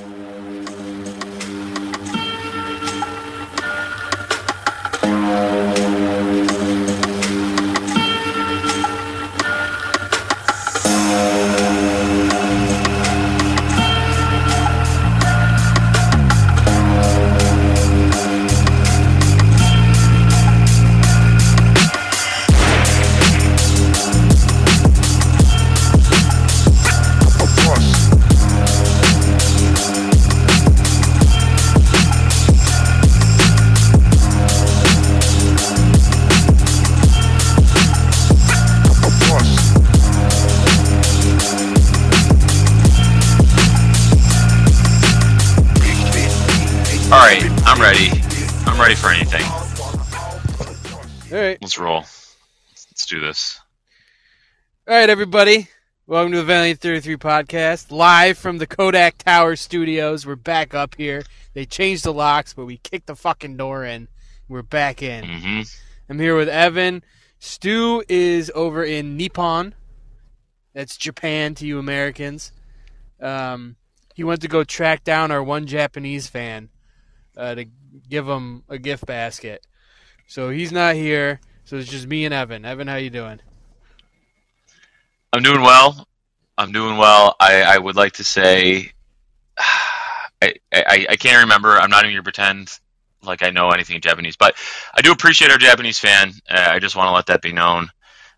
All right, everybody. Welcome to the Valiant 33 podcast, live from the Kodak Tower studios. We're back up here. They changed the locks, but we kicked the fucking door in. We're back in. hmm I'm here with Evan. Stu is over in Nippon. That's Japan to you Americans. Um, he went to go track down our one Japanese fan uh, to give him a gift basket. So he's not here. So it's just me and Evan. Evan, how you doing? I'm doing well. I'm doing well. I, I would like to say, I, I, I can't remember. I'm not even going to pretend like I know anything in Japanese, but I do appreciate our Japanese fan. Uh, I just want to let that be known.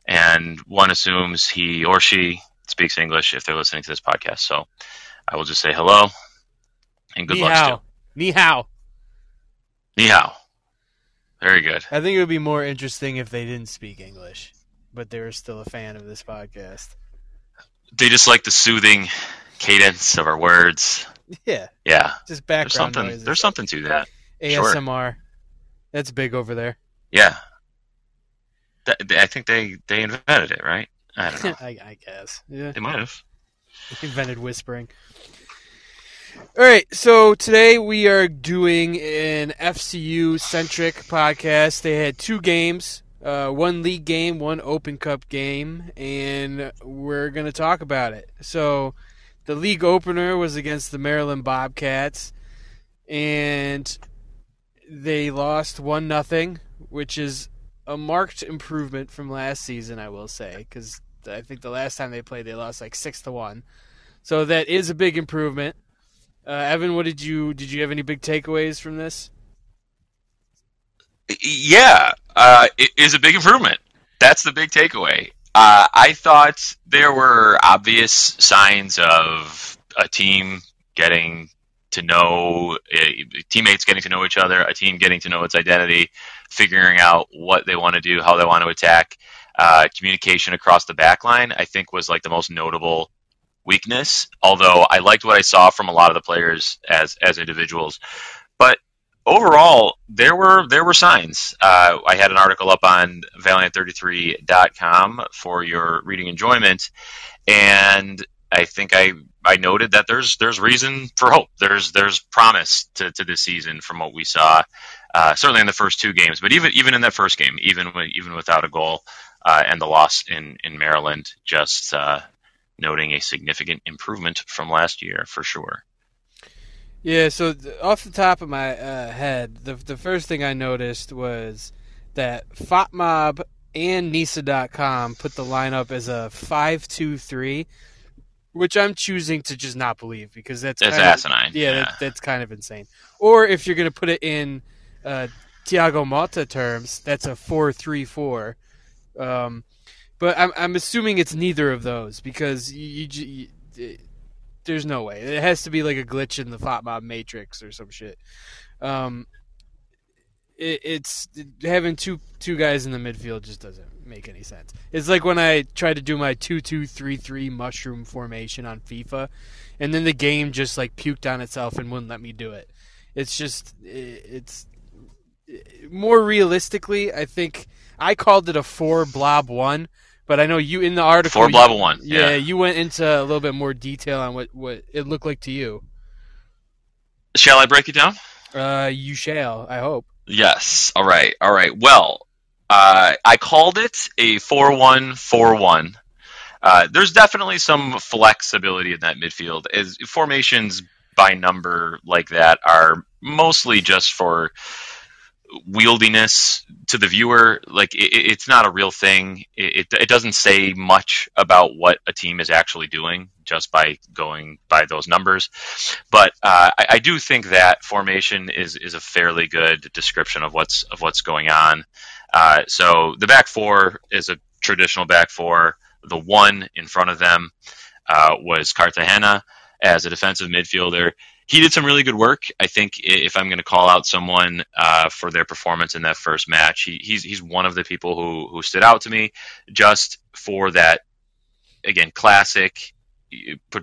And one assumes he or she speaks English if they're listening to this podcast. So I will just say hello and good Ni luck, hao. Stu. Ni hao. Ni hao. Very good. I think it would be more interesting if they didn't speak English, but they're still a fan of this podcast. They just like the soothing cadence of our words. Yeah, Yeah, just there's background something. noises. There's something to that. sure. ASMR. That's big over there. Yeah. I think they they invented it, right? I don't know. I, I guess. Yeah, They might have. invented whispering. All right, so today we are doing an FCU centric podcast. They had two games, uh, one league game, one Open Cup game, and we're going to talk about it. So, the league opener was against the Maryland Bobcats, and they lost one nothing, which is a marked improvement from last season, I will say, because I think the last time they played, they lost like six to one. So that is a big improvement. Uh, Evan, what did you did you have any big takeaways from this? Yeah, uh, it is a big improvement. That's the big takeaway. Uh, I thought there were obvious signs of a team getting to know uh, teammates getting to know each other, a team getting to know its identity, figuring out what they want to do, how they want to attack. Uh, communication across the back line, I think, was like the most notable weakness. Although I liked what I saw from a lot of the players as as individuals, overall there were there were signs. Uh, I had an article up on Valiant33.com for your reading enjoyment, and I think I I noted that there's there's reason for hope. There's there's promise to, to this season from what we saw, uh, certainly in the first two games, but even even in that first game, even even without a goal uh, and the loss in in Maryland, just uh, noting a significant improvement from last year for sure. Yeah, so th- off the top of my uh, head, the the first thing I noticed was that FotMob and Nisa.com put the lineup as a five-two-three, which I'm choosing to just not believe because that's It's kind of- asinine. Yeah, That, that's kind of insane. Or if you're going to put it in uh, Thiago Motta terms, that's a four-three-four. Um, but I'm I'm assuming it's neither of those because you, you, you there's no way. It has to be like a glitch in the FotMob matrix or some shit. Um, it, it's having two two guys in the midfield just doesn't make any sense. It's like when I tried to do my two two three three mushroom formation on FIFA, and then the game just like puked on itself and wouldn't let me do it. It's just it, it's more realistically, I think I called it a four blob one. But I know you in the article. Four blob one. yeah, Yeah. you went into a little bit more detail on what, what it looked like to you. Shall I break it down? Uh, you shall, I hope. Yes. All right. All right. Well, uh, I called it a four-one-four-one. Uh, there's definitely some flexibility in that midfield. As formations, by number like that are mostly just for wieldiness to the viewer. Like it, it's not a real thing. It, it, it doesn't say much about what a team is actually doing just by going by those numbers. But uh, I, I, do think that formation is is a fairly good description of what's of what's going on. Uh, so the back four is a traditional back four. The one in front of them uh, was Cartagena as a defensive midfielder he did some really good work. I think if I'm going to call out someone uh, for their performance in that first match, he, he's he's one of the people who who stood out to me just for that again classic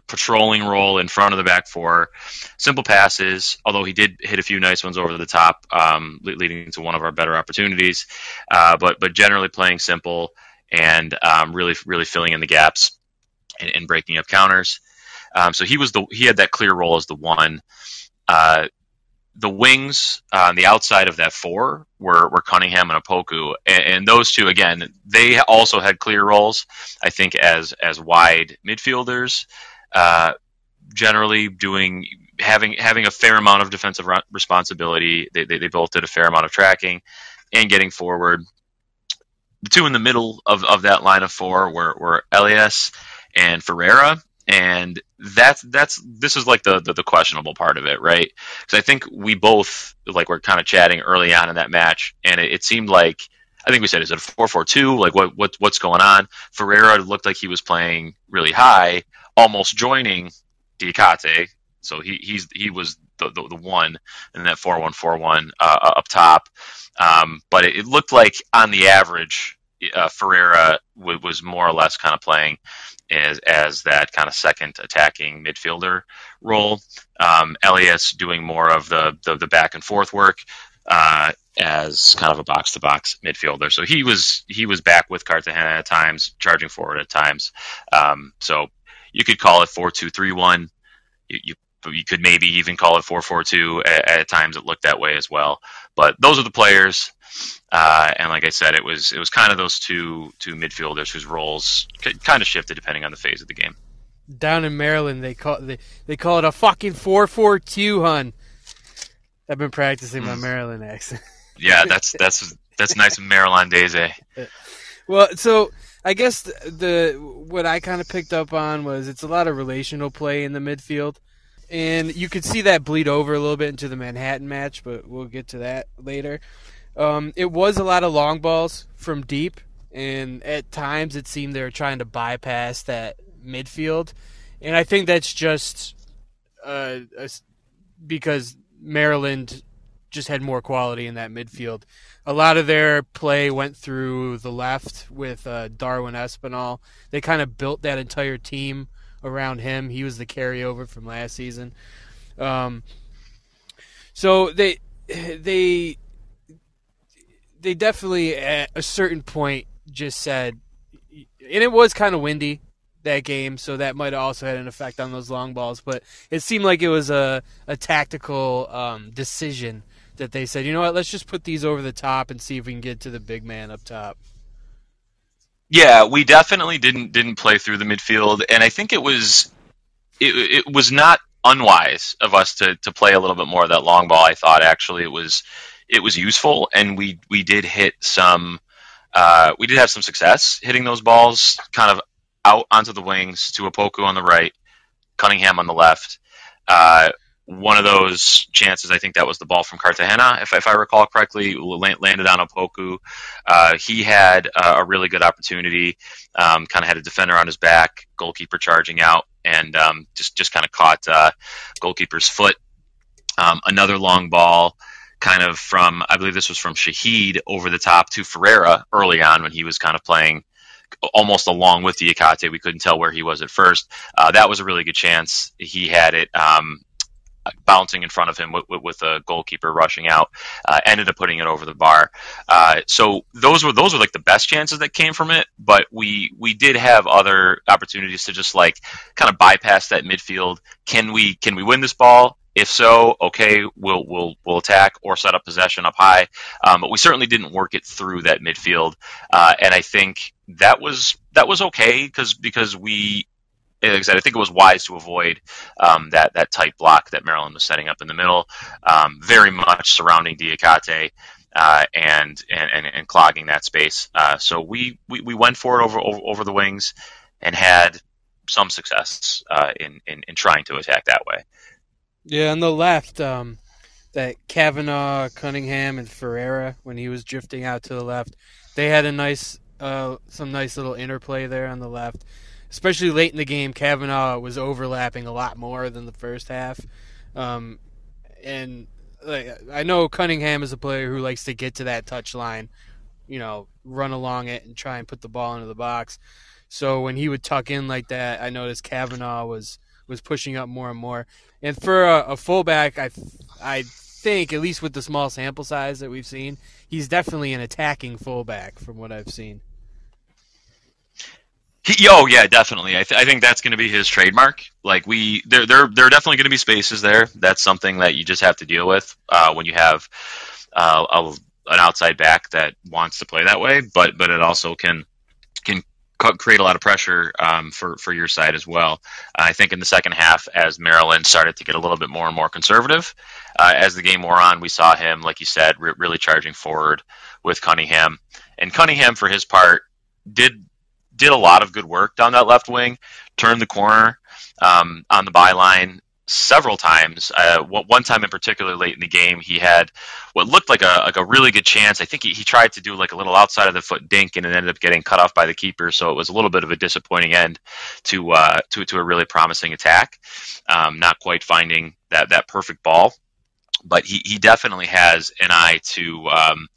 patrolling role in front of the back four, simple passes. Although he did hit a few nice ones over the top, um, leading to one of our better opportunities. Uh, but but generally playing simple and um, really really filling in the gaps and, and breaking up counters. Um, so he was the he had that clear role as the one. Uh, the wings on the outside of that four were, were Cunningham and Opoku, and, and, those two again they also had clear roles. I think as as wide midfielders, uh, generally doing having having a fair amount of defensive responsibility. They, they, they both did a fair amount of tracking and getting forward. The two in the middle of, of that line of four were, were Elias and Ferreira and that's that's this is like the, the, the questionable part of it, right? Because I think we both like we're kind of chatting early on in that match, and it, it seemed like I think we said is it a four four two? Like what what what's going on? Ferreira looked like he was playing really high, almost joining Diakate. So he he's he was the, the, the one in that four one four one uh, up top. Um, but it, it, looked like on the average, uh, Ferreira w- was more or less kind of playing as, as that kind of second attacking midfielder role. Um, Elias doing more of the, the, the back and forth work uh, as kind of a box to box midfielder. So he was he was back with Cartagena at times, charging forward at times. Um, so you could call it four two three one. You, you you could maybe even call it 442 at, at, times it looked that way as well but those are the players uh, and like I said, it was it was kind of those two two midfielders whose roles kind of shifted depending on the phase of the game. Down in Maryland, they call they they call it a fucking four four two, hun. I've been practicing my mm. Maryland accent. yeah, that's that's that's nice Maryland days, eh? Well, so I guess the, the what I kind of picked up on was it's a lot of relational play in the midfield, and you could see that bleed over a little bit into the Manhattan match, but we'll get to that later. Um, it was a lot of long balls from deep, and at times it seemed they were trying to bypass that midfield, and I think that's just uh, because Maryland just had more quality in that midfield. A lot of their play went through the left with uh, Darwin Espinal. They kind of built that entire team around him. He was the carryover from last season. Um, so they they they definitely at a certain point just said, and it was kind of windy that game, so that might have also had an effect on those long balls. But it seemed like it was a a tactical um, decision that they said, you know what, let's just put these over the top and see if we can get to the big man up top. Yeah, we definitely didn't didn't play through the midfield, and I think it was it, it was not unwise of us to to play a little bit more of that long ball. I thought actually it was it was useful, and we we did hit some. Uh, we did have some success hitting those balls kind of out onto the wings to Opoku on the right, Cunningham on the left. Uh, one of those chances, I think that was the ball from Cartagena, if, if I recall correctly, landed on Opoku. Uh, he had a really good opportunity, um, kind of had a defender on his back, goalkeeper charging out, and um, just just kind of caught uh, goalkeeper's foot. Um, another long ball kind of from I believe this was from Shahid over the top to Ferreira early on when he was kind of playing almost along with Diakate. We couldn't tell where he was at first. Uh, that was a really good chance. He had it um, bouncing in front of him with, with, a goalkeeper rushing out. Uh, ended up putting it over the bar. Uh, so those were those were like the best chances that came from it. But we we did have other opportunities to just like kind of bypass that midfield. Can we can we win this ball? If so, okay, we'll we'll we'll attack or set up possession up high. Um, but we certainly didn't work it through that midfield, uh, and I think that was that was okay because because we like I said, I think it was wise to avoid um, that that tight block that Maryland was setting up in the middle, um, very much surrounding Diakate. Uh, and, and, and clogging that space. Uh, so we, we, we went for it over, over, over the wings and had some success uh, in, in, in trying to attack that way. Yeah, on the left, um, that Kavanaugh, Cunningham, and Ferreira when he was drifting out to the left, they had a nice, uh, some nice little interplay there on the left. Especially late in the game, Kavanaugh was overlapping a lot more than the first half, um, and like, I know Cunningham is a player who likes to get to that touch line, you know, run along it and try and put the ball into the box. So when he would tuck in like that, I noticed Kavanaugh was was pushing up more and more. And for a, a fullback, I I think at least with the small sample size that we've seen, he's definitely an attacking fullback from what I've seen. He, oh yeah, definitely. I, th- I think that's going to be his trademark. Like we, there, there, there are definitely going to be spaces there. That's something that you just have to deal with uh, when you have uh, a, an outside back that wants to play that way. But, but it also can can create a lot of pressure um, for for your side as well. I think in the second half, as Maryland started to get a little bit more and more conservative, uh, as the game wore on, we saw him, like you said, re- really charging forward with Cunningham. And Cunningham, for his part, did did a lot of good work down that left wing, turned the corner um, on the byline several times. Uh, one time in particular, late in the game, he had what looked like a like a really good chance. I think he, he tried to do like a little outside of the foot dink, and it ended up getting cut off by the keeper. So it was a little bit of a disappointing end to uh, to to a really promising attack. Um, not quite finding that that perfect ball, but he he definitely has an eye to. Um,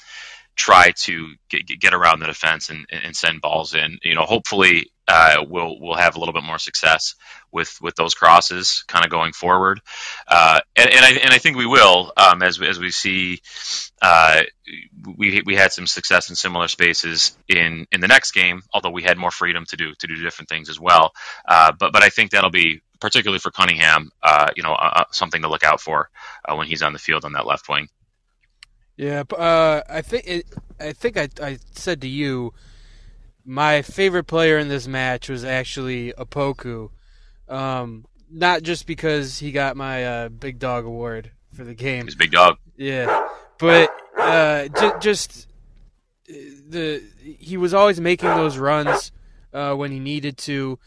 try to get, get around the defense and, and send balls in. You know, hopefully uh, we'll we'll have a little bit more success with with those crosses kind of going forward, uh, and, and I and I think we will um, as as we see. Uh, we we had some success in similar spaces in in the next game, although we had more freedom to do to do different things as well. Uh, but but I think that'll be particularly for Cunningham, uh, you know, uh, something to look out for when he's on the field on that left wing. Yeah, uh, I think it, I think I, I said to you, my favorite player in this match was actually Opoku, Um, not just because he got my uh, big dog award for the game. He's big dog. Yeah, but uh, j- just the he was always making those runs uh, when he needed to.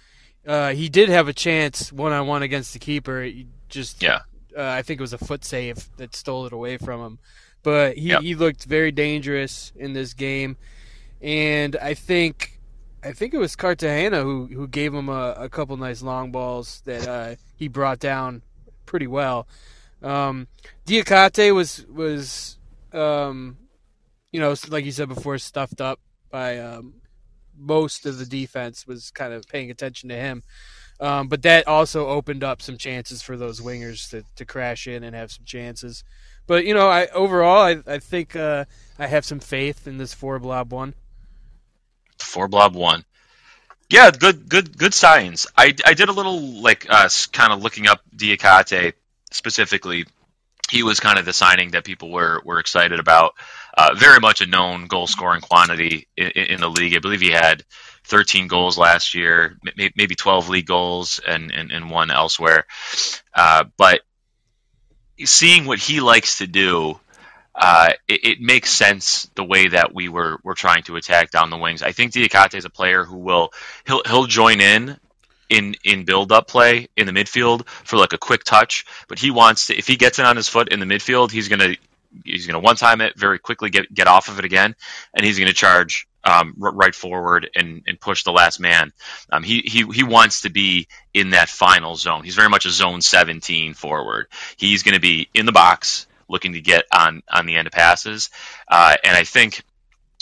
Uh, he did have a chance one on one against the keeper. He just yeah, uh, I think it was a foot save that stole it away from him. But he, Yep. he looked very dangerous in this game, and I think I think it was Cartagena who who gave him a, a couple nice long balls that uh, he brought down pretty well. Um, Diacate was was um, you know like you said before stuffed up by um, most of the defense was kind of paying attention to him. Um, but that also opened up some chances for those wingers to, to crash in and have some chances. But you know, I overall I I think uh, I have some faith in this four blob one. four blob one. Yeah, good, good, good signs. I, I did a little like uh, kind of looking up Diacate specifically. He was kind of the signing that people were were excited about. Uh, very much a known goal scoring quantity in, in the league. I believe he had 13 goals last year, maybe 12 league goals, and and, and one elsewhere. Uh, but seeing what he likes to do, uh, it, it makes sense the way that we were were trying to attack down the wings. I think Diacate is a player who will he'll he'll join in in in build up play in the midfield for like a quick touch, but he wants to if he gets it on his foot in the midfield, he's gonna he's gonna one time it very quickly get get off of it again, and he's gonna charge um, right forward and, and push the last man. Um, he, he he wants to be in that final zone. He's very much a zone 17 forward. He's going to be in the box looking to get on on the end of passes, uh, and I think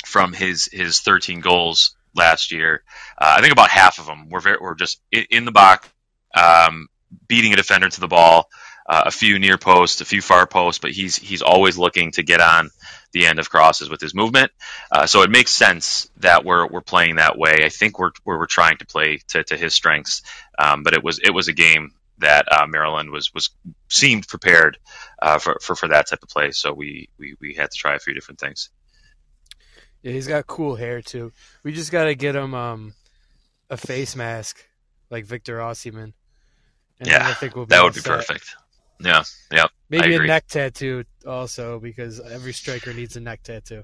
from his his 13 goals last year, uh, I think about half of them were very, were just in, in the box, um, beating a defender to the ball. Uh, a few near posts, a few far posts, but he's he's always looking to get on the end of crosses with his movement. Uh, so it makes sense that we're we're playing that way. I think we're we're, we're trying to play to, to his strengths, um, but it was it was a game that uh, Maryland was was seemed prepared uh, for, for for that type of play. So we, we we had to try a few different things. Yeah, he's got cool hair too. We just got to get him um, a face mask like Victor Osimhen. And Yeah, I think we'll be That would be set. perfect. Yeah, yeah. Maybe a neck tattoo also because every striker needs a neck tattoo.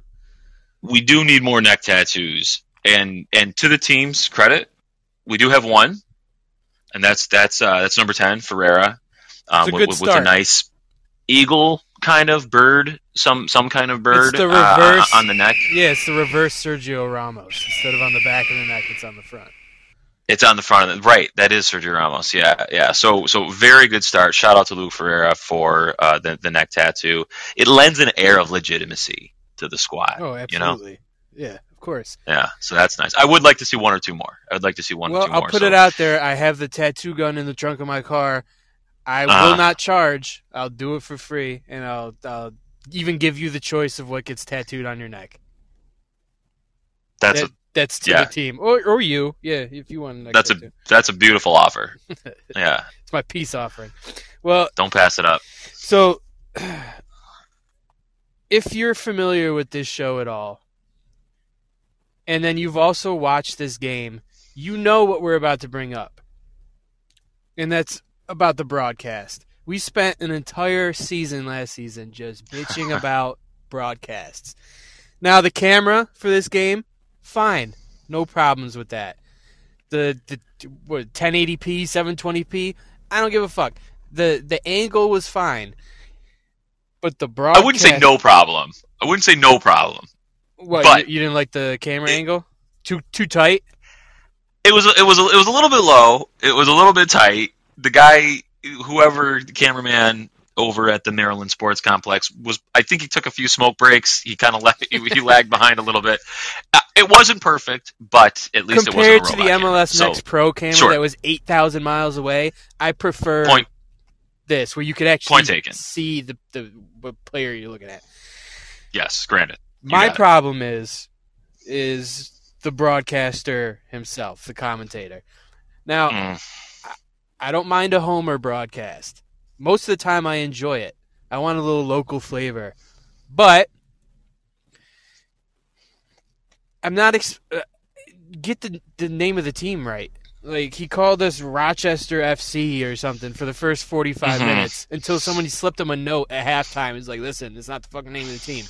We do need more neck tattoos, and and to the team's credit, we do have one, and that's that's uh, that's number ten, Ferreira, um, with, with, with a nice eagle kind of bird, some some kind of bird the uh, reverse- on the neck. Yeah, it's the reverse Sergio Ramos. Instead of on the back of the neck, it's on the front. It's on the front of the right. That is Sergio Ramos. Yeah, yeah. So, so very good start. Shout out to Luke Ferreira for uh, the the neck tattoo. It lends an air of legitimacy to the squad. Oh, You know, absolutely. Yeah, of course. yeah. So that's nice. I would like to see one or two more. I would like to see one or well, two I'll more. put so- it out there. I have the tattoo gun in the trunk of my car. I will Uh-huh. not charge. I'll do it for free, and I'll, I'll even give you the choice of what gets tattooed on your neck. That's That- a That's to yeah. the team, or or you. Yeah, if you want. that's a that's a beautiful offer. Yeah, It's my peace offering. Well, don't pass it up. So, if you're familiar with this show at all, and then you've also watched this game, you know what we're about to bring up. And that's about the broadcast. We spent an entire season last season just bitching about broadcasts. Now, the camera for this game, fine. No problems with that. The, the what, 1080p, 720p, I don't give a fuck. The the angle was fine. But the bro I wouldn't say no problem. I wouldn't say no problem. What, but- you, you didn't like the camera It- angle? Too too tight? It was it was it was a little bit low. It was a little bit tight. The guy, whoever the cameraman over at the Maryland Sports Complex was, I think he took a few smoke breaks. He kind of left. He, he lagged behind a little bit. Uh, it wasn't perfect, but at least Compared it wasn't a to the camera. MLS So, Next Pro camera sure. that was 8,000 miles away, I prefer Point- this where you could actually Point taken. see the, the what player you're looking at. yes, granted. You My problem is is the broadcaster himself, the commentator. Now, Mm, I don't mind a Homer broadcast. Most of the time, I enjoy it. I want a little local flavor, but I'm not. Ex- uh, get the the name of the team right. Like he called us Rochester FC or something for the first 45 Mhm. minutes until somebody slipped him a note at halftime. He's like, "Listen, it's not the fucking name of the team."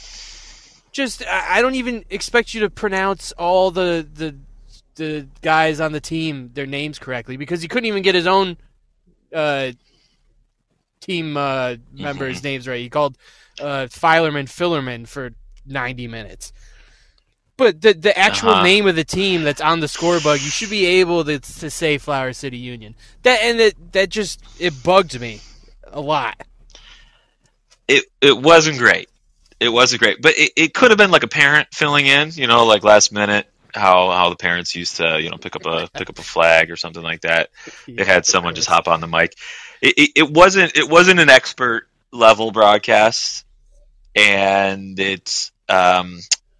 Just, I I don't even expect you to pronounce all the the the guys on the team their names correctly because he couldn't even get his own uh, team uh, members' names right. He called uh, Filerman Fillerman for 90 minutes. But the the actual Uh-huh. name of the team that's on the scoreboard, you should be able to to say Flower City Union. That and that that just it bugged me a lot. it it wasn't great. It wasn't great, but it, it could have been like a parent filling in. You know, like last minute. How, how the parents used to you know pick up a pick up a flag or something like that. They had someone just hop on the mic. It, it, wasn't it wasn't an expert level broadcast, and it's um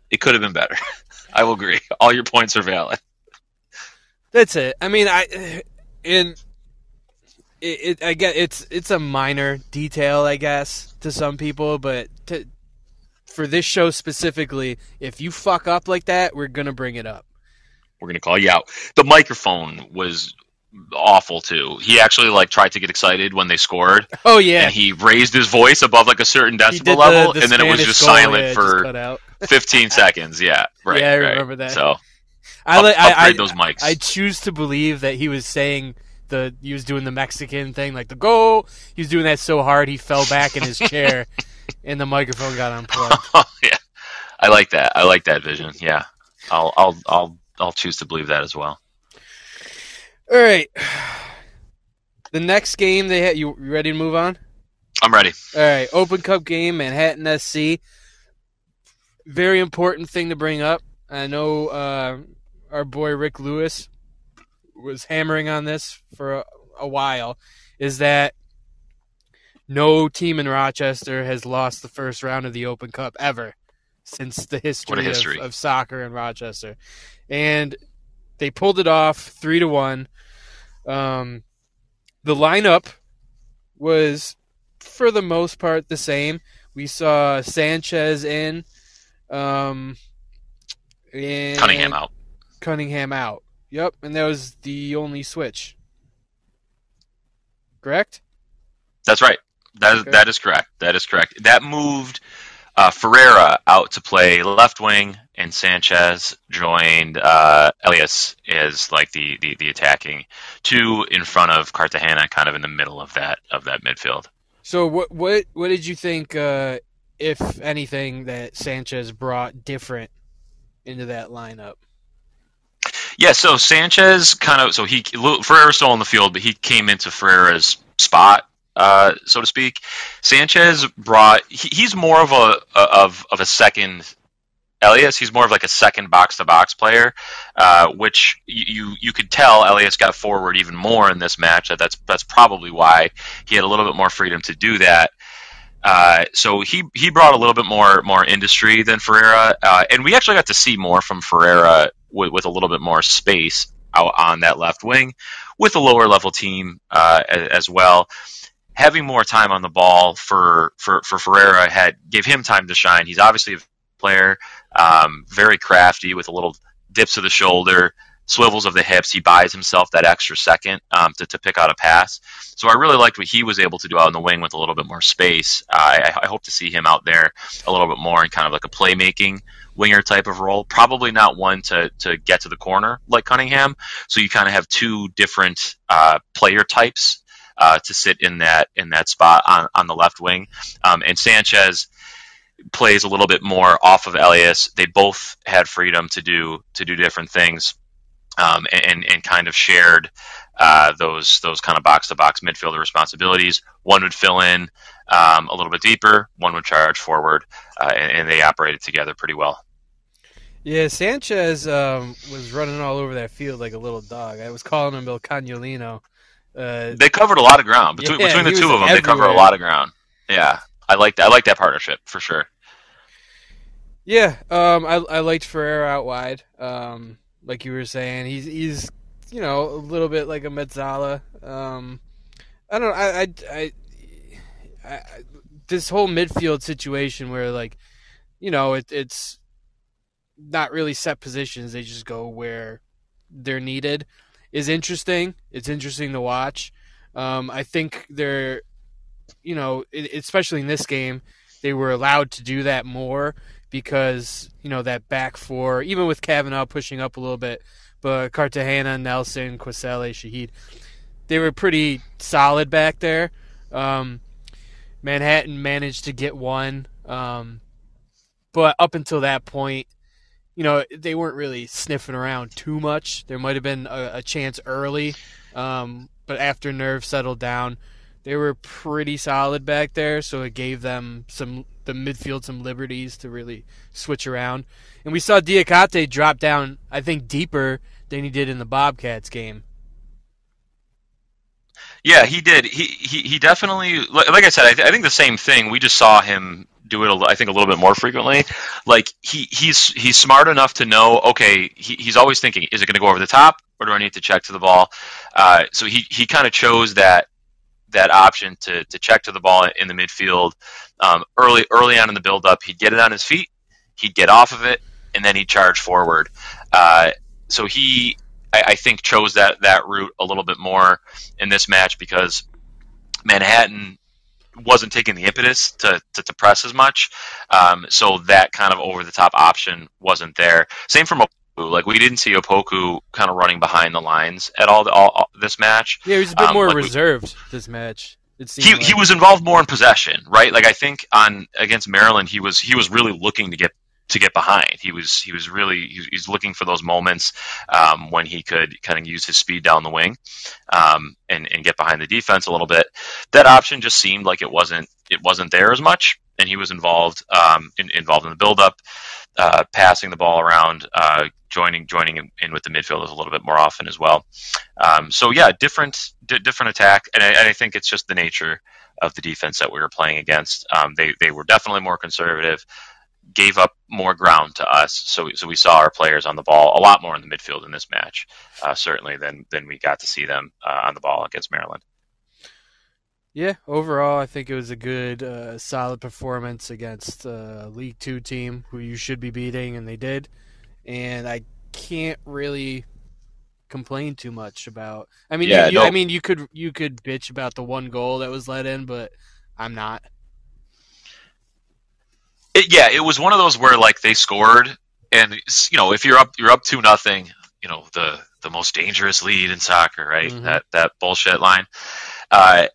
it could have been better. I will agree. All your points are valid. That's it. I mean, I in it, it I get it's it's a minor detail, I guess, to some people, but to, for this show specifically, if you fuck up like that, we're gonna bring it up. We're gonna call you out. The microphone was awful too. He actually like tried to get excited when they scored, Oh yeah, and he raised his voice above like a certain decibel the- level, the and then it was just goal, silent yeah, for just 15 seconds. Yeah, right. Yeah, I right. remember that. So I up- I, I, those mics. I choose to believe that he was saying the he was doing the Mexican thing, like the goal. He was doing that so hard he fell back in his chair, and the microphone got unplugged. Oh, yeah, I like that. I like that vision. Yeah, I'll I'll I'll I'll choose to believe that as well. All right, the next game they had. You you ready to move on? I'm ready. All right, Open Cup game, Manhattan SC. Very important thing to bring up. I know uh, our boy Rick Lewis was hammering on this for a, a while. Is that no team in Rochester has lost the first round of the Open Cup ever since the history, history. Of, of soccer in Rochester, and they pulled it off three to one. Um, the lineup was for the most part the same. We saw Sanchez in, um, and Cunningham out. Cunningham out. Yep, and that was the only switch. correct? That's right. That is Okay. that is correct. That is correct. That moved uh, Ferreira out to play left wing, and Sanchez joined uh, Elias as like the, the the attacking two in front of Cartagena, kind of in the middle of that of that midfield. So what what what did you think, uh, if anything, that Sanchez brought different into that lineup? Yeah, so Sanchez kind of so he Ferreira's still on the field, but he came into Ferreira's spot, uh, so to speak. Sanchez brought he, he's more of a of of a second Elias. He's more of like a second box to box player, uh, which you you could tell Elias got forward even more in this match. That that's that's probably why he had a little bit more freedom to do that. Uh, so he he brought a little bit more more industry than Ferreira, uh, and we actually got to see more from Ferreira with, with a little bit more space out on that left wing, with a lower level team uh, a- as well. Having more time on the ball for, for, for Ferreira had gave him time to shine. He's obviously a player, um, very crafty with a little dips of the shoulder, swivels of the hips. He buys himself that extra second um, to, to pick out a pass. So I really liked what he was able to do out in the wing with a little bit more space. Uh, I, I hope to see him out there a little bit more in kind of like a playmaking winger type of role. Probably not one to, to get to the corner like Cunningham. So you kind of have two different uh, player types uh, to sit in that in that spot on, on the left wing. Um, and Sanchez plays a little bit more off of Elias. They both had freedom to do to do different things. Um, and, and kind of shared uh, those those kind of box to box midfielder responsibilities. One would fill in um, a little bit deeper, one would charge forward, uh, and, and they operated together pretty well. Yeah, Sanchez um, was running all over that field like a little dog. I was calling him El Cañolino. Uh, They covered a lot of ground between, Yeah, between the two of them. They cover a lot of ground. Yeah, I like I like that partnership for sure. yeah, um, I I liked Ferreira out wide. Um, like you were saying, he's he's you know a little bit like a Mezzala. Um, I don't know. I, I, I I this whole midfield situation where like you know it, it's not really set positions. They just go where they're needed. Is interesting. It's interesting to watch. Um, I think they're, you know, especially in this game, they were allowed to do that more because you know that back four, even with Kavanaugh pushing up a little bit, but Cartagena, Nelson, Quasele, Shahid, they were pretty solid back there. Um, Manhattan managed to get one, um, but up until that point, you know, they weren't really sniffing around too much. There might have been a, a chance early, um, but after nerves settled down, they were pretty solid back there. So it gave them some the midfield some liberties to really switch around. And we saw Diacate drop down, I think, deeper than he did in the Bobcats game. Yeah, he did. He he, he definitely like, I said. I, th- I think the same thing. We just saw him do it. I think a little bit more frequently. Like he he's he's smart enough to know. Okay, he, he's always thinking, is it going to go over the top, or do I need to check to the ball? Uh, so he he kind of chose that that option to to check to the ball in the midfield um, early early on in the build up. He'd get it on his feet. He'd get off of it, and then he'd charge forward. Uh, so he I, I think chose that that route a little bit more in this match because Manhattan wasn't taking the impetus to, to, to press as much. Um, so that kind of over the top option wasn't there. Same from Opoku. Like we didn't see Opoku kind of running behind the lines at all, all, all this match. Yeah, he was a bit Um, more like we- reserved this match. It seemed He, like. he was involved more in possession, right? Like I think on against Maryland, he was he was really looking to get to get behind. He was he was really he was, looking for those moments um, when he could kind of use his speed down the wing um, and and get behind the defense a little bit. That option just seemed like it wasn't it wasn't there as much, and he was involved um, in, involved in the buildup, uh, passing the ball around, uh, joining joining in, with the midfielders a little bit more often as well. Um, so yeah, different di- different attack, and I, and I think it's just the nature of the defense that we were playing against. Um, they they were definitely more conservative, gave up more ground to us, so so we saw our players on the ball a lot more in the midfield in this match, uh, certainly than than we got to see them uh, on the ball against Maryland. Yeah, overall, I think it was a good, uh, solid performance against a League Two team who you should be beating, and they did. And I can't really complain too much about. I mean, Yeah, you, no. I mean, you could you could bitch about the one goal that was let in, but I'm not. It, yeah, it was one of those where like they scored, and you know if you're up you're up two nothing, you know the the most dangerous lead in soccer, right? Mhm. That that bullshit line. Uh,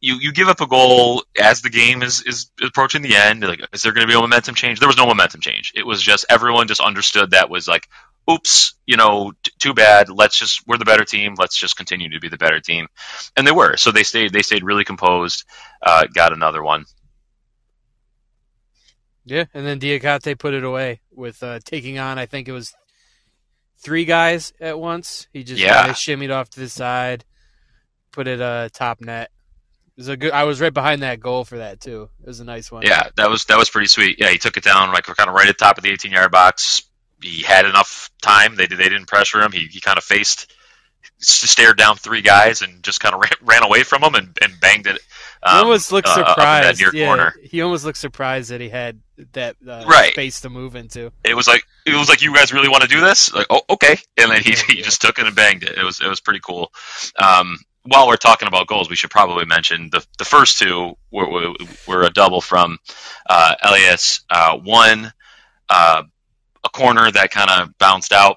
you you give up a goal as the game is is approaching the end. Like, is there going to be a momentum change? There was no momentum change. It was just everyone just understood that was like, oops, you know, t- too bad. Let's just we're the better team. Let's just continue to be the better team, and they were. So they stayed they stayed really composed. Uh, got another one. Yeah, and then Diacate put it away with uh, taking on. I think it was three guys at once. He just Yeah. shimmied off to the side, put it uh, top net. It was a good. I was right behind that goal for that too. It was a nice one. Yeah, that was that was pretty sweet. Yeah, he took it down like kind of right at the top of the 18 yard box. He had enough time. They they didn't pressure him. He he kind of faced stared down three guys and just kind of ran, ran away from them and, and banged it. He um, almost looked uh, up in that surprised. yeah, corner. he almost looked surprised that he had that uh, Right. space to move into. It was like it was like you guys really want to do this? Like oh okay, and then he, he just took it and banged it. It was it was pretty cool. Um, while we're talking about goals, we should probably mention the the first two were were, were a double from uh, Elias. Uh, one uh, a corner that kind of bounced out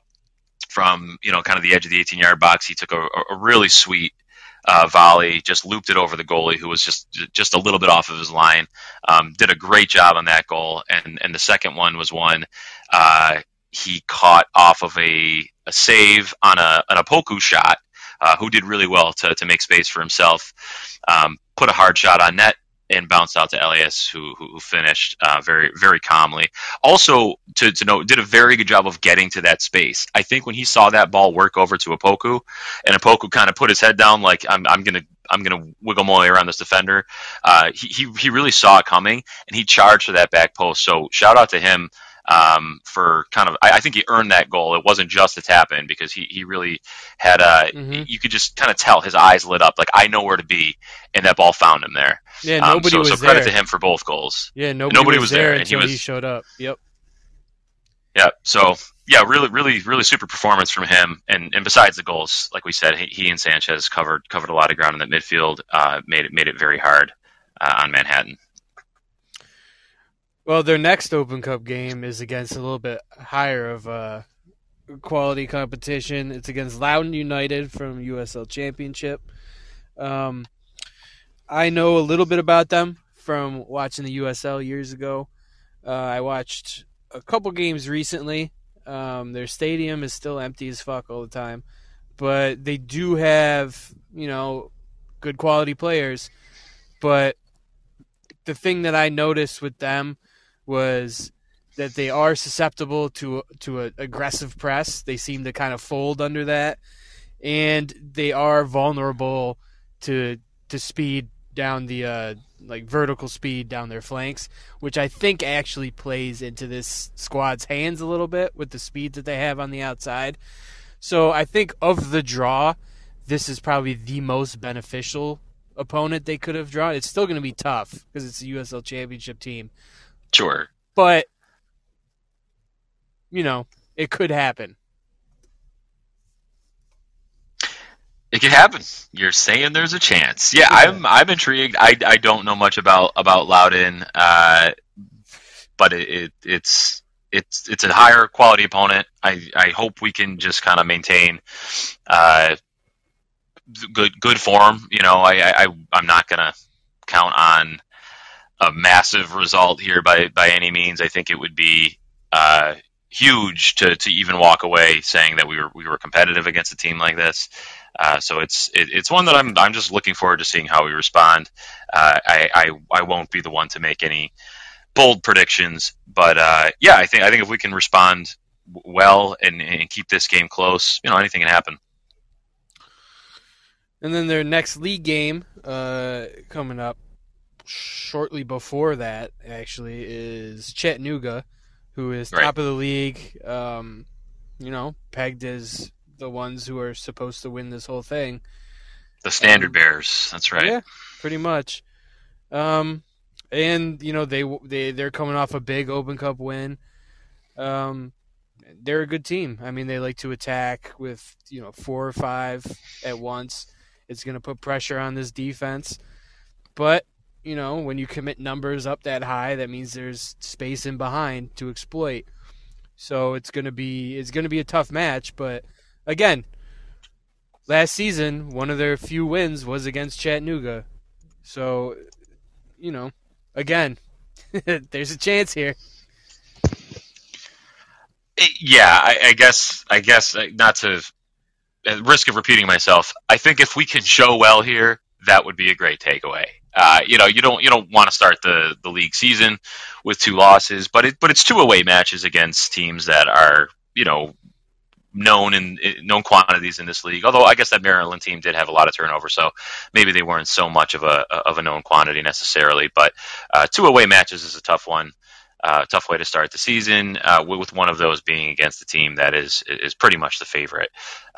from you know kind of the edge of the 18 yard box. He took a, a really sweet uh, volley, just looped it over the goalie, who was just just a little bit off of his line. Um, did a great job on that goal, and and the second one was one uh, he caught off of a, a save on a on a Poku shot. Uh, who did really well to, to make space for himself, um, put a hard shot on net and bounced out to Elias, who who, who finished uh, very very calmly. Also to, to note did a very good job of getting to that space. I think when he saw that ball work over to Opoku and Opoku kind of put his head down like i'm, I'm gonna i'm gonna wiggle my way around this defender uh, he, he, he really saw it coming and he charged for that back post. So shout out to him um, for kind of I, I think he earned that goal it wasn't just a tap in because he, he really had a Mhm. you could just kind of tell his eyes lit up like i know where to be and that ball found him there Yeah, Um, nobody so, was so credit there. to him for both goals Yeah, nobody, Nobody was, was there, and he until he showed up. Yep. Yeah. So yeah, really, really, really super performance from him. And and besides the goals, like we said, he, he and Sanchez covered covered a lot of ground in that midfield. Uh, made it made it very hard uh, on Manhattan. Well, their next Open Cup game is against a little bit higher of a quality competition. It's against Loudoun United from USL Championship. Um, I know a little bit about them from watching the USL years ago. Uh, I watched a couple games recently. Um, their stadium is still empty as fuck all the time, but they do have you know good quality players. But the thing that I noticed with them was that they are susceptible to to an aggressive press. They seem to kind of fold under that, and they are vulnerable to to speed down the uh, like vertical speed down their flanks, which I think actually plays into this squad's hands a little bit with the speed that they have on the outside. So I think of the draw, this is probably the most beneficial opponent they could have drawn. It's still going to be tough because it's a USL Championship team, Sure. but you know it could happen. It could happen. You're saying there's a chance. Yeah, Yeah. I'm I'm intrigued. I, I don't know much about about Loudoun, uh, but it, it it's it's it's a higher quality opponent. I I hope we can just kind of maintain uh, good good form. You know, I I I'm not gonna count on a massive result here by by any means. I think it would be uh, huge to, to even walk away saying that we were we were competitive against a team like this. Uh, so it's it, it's one that I'm I'm just looking forward to seeing how we respond. Uh, I, I I won't be the one to make any bold predictions, but uh, yeah, I think I think if we can respond well and, and keep this game close, you know, anything can happen. And then their next league game uh, coming up shortly before that, actually, is Chattanooga, who is Right. top of the league. Um, you know, pegged as the ones who are supposed to win this whole thing. The standard bears, that's right. Yeah, pretty much. Um, and you know they they they're coming off a big Open Cup win. Um, they're a good team. I mean, they like to attack with you know four or five at once. It's going to put pressure on this defense, but you know when you commit numbers up that high, that means there's space in behind to exploit. So it's to be it's to be a tough match, but again, last season one of their few wins was against Chattanooga. So, you know, again, there's a chance here. Yeah, I, I guess. I guess uh, not to at risk of repeating myself. I think if we can show well here, that would be a great takeaway. Uh, you know, you don't you don't want to start the, the league season with two losses, but it but it's two away matches against teams that are you know known in known quantities in this league. Although I guess that Maryland team did have a lot of turnover, so maybe they weren't so much of a of a known quantity necessarily. But uh, two away matches is a tough one uh, tough way to start the season, uh, with one of those being against a team that is is pretty much the favorite.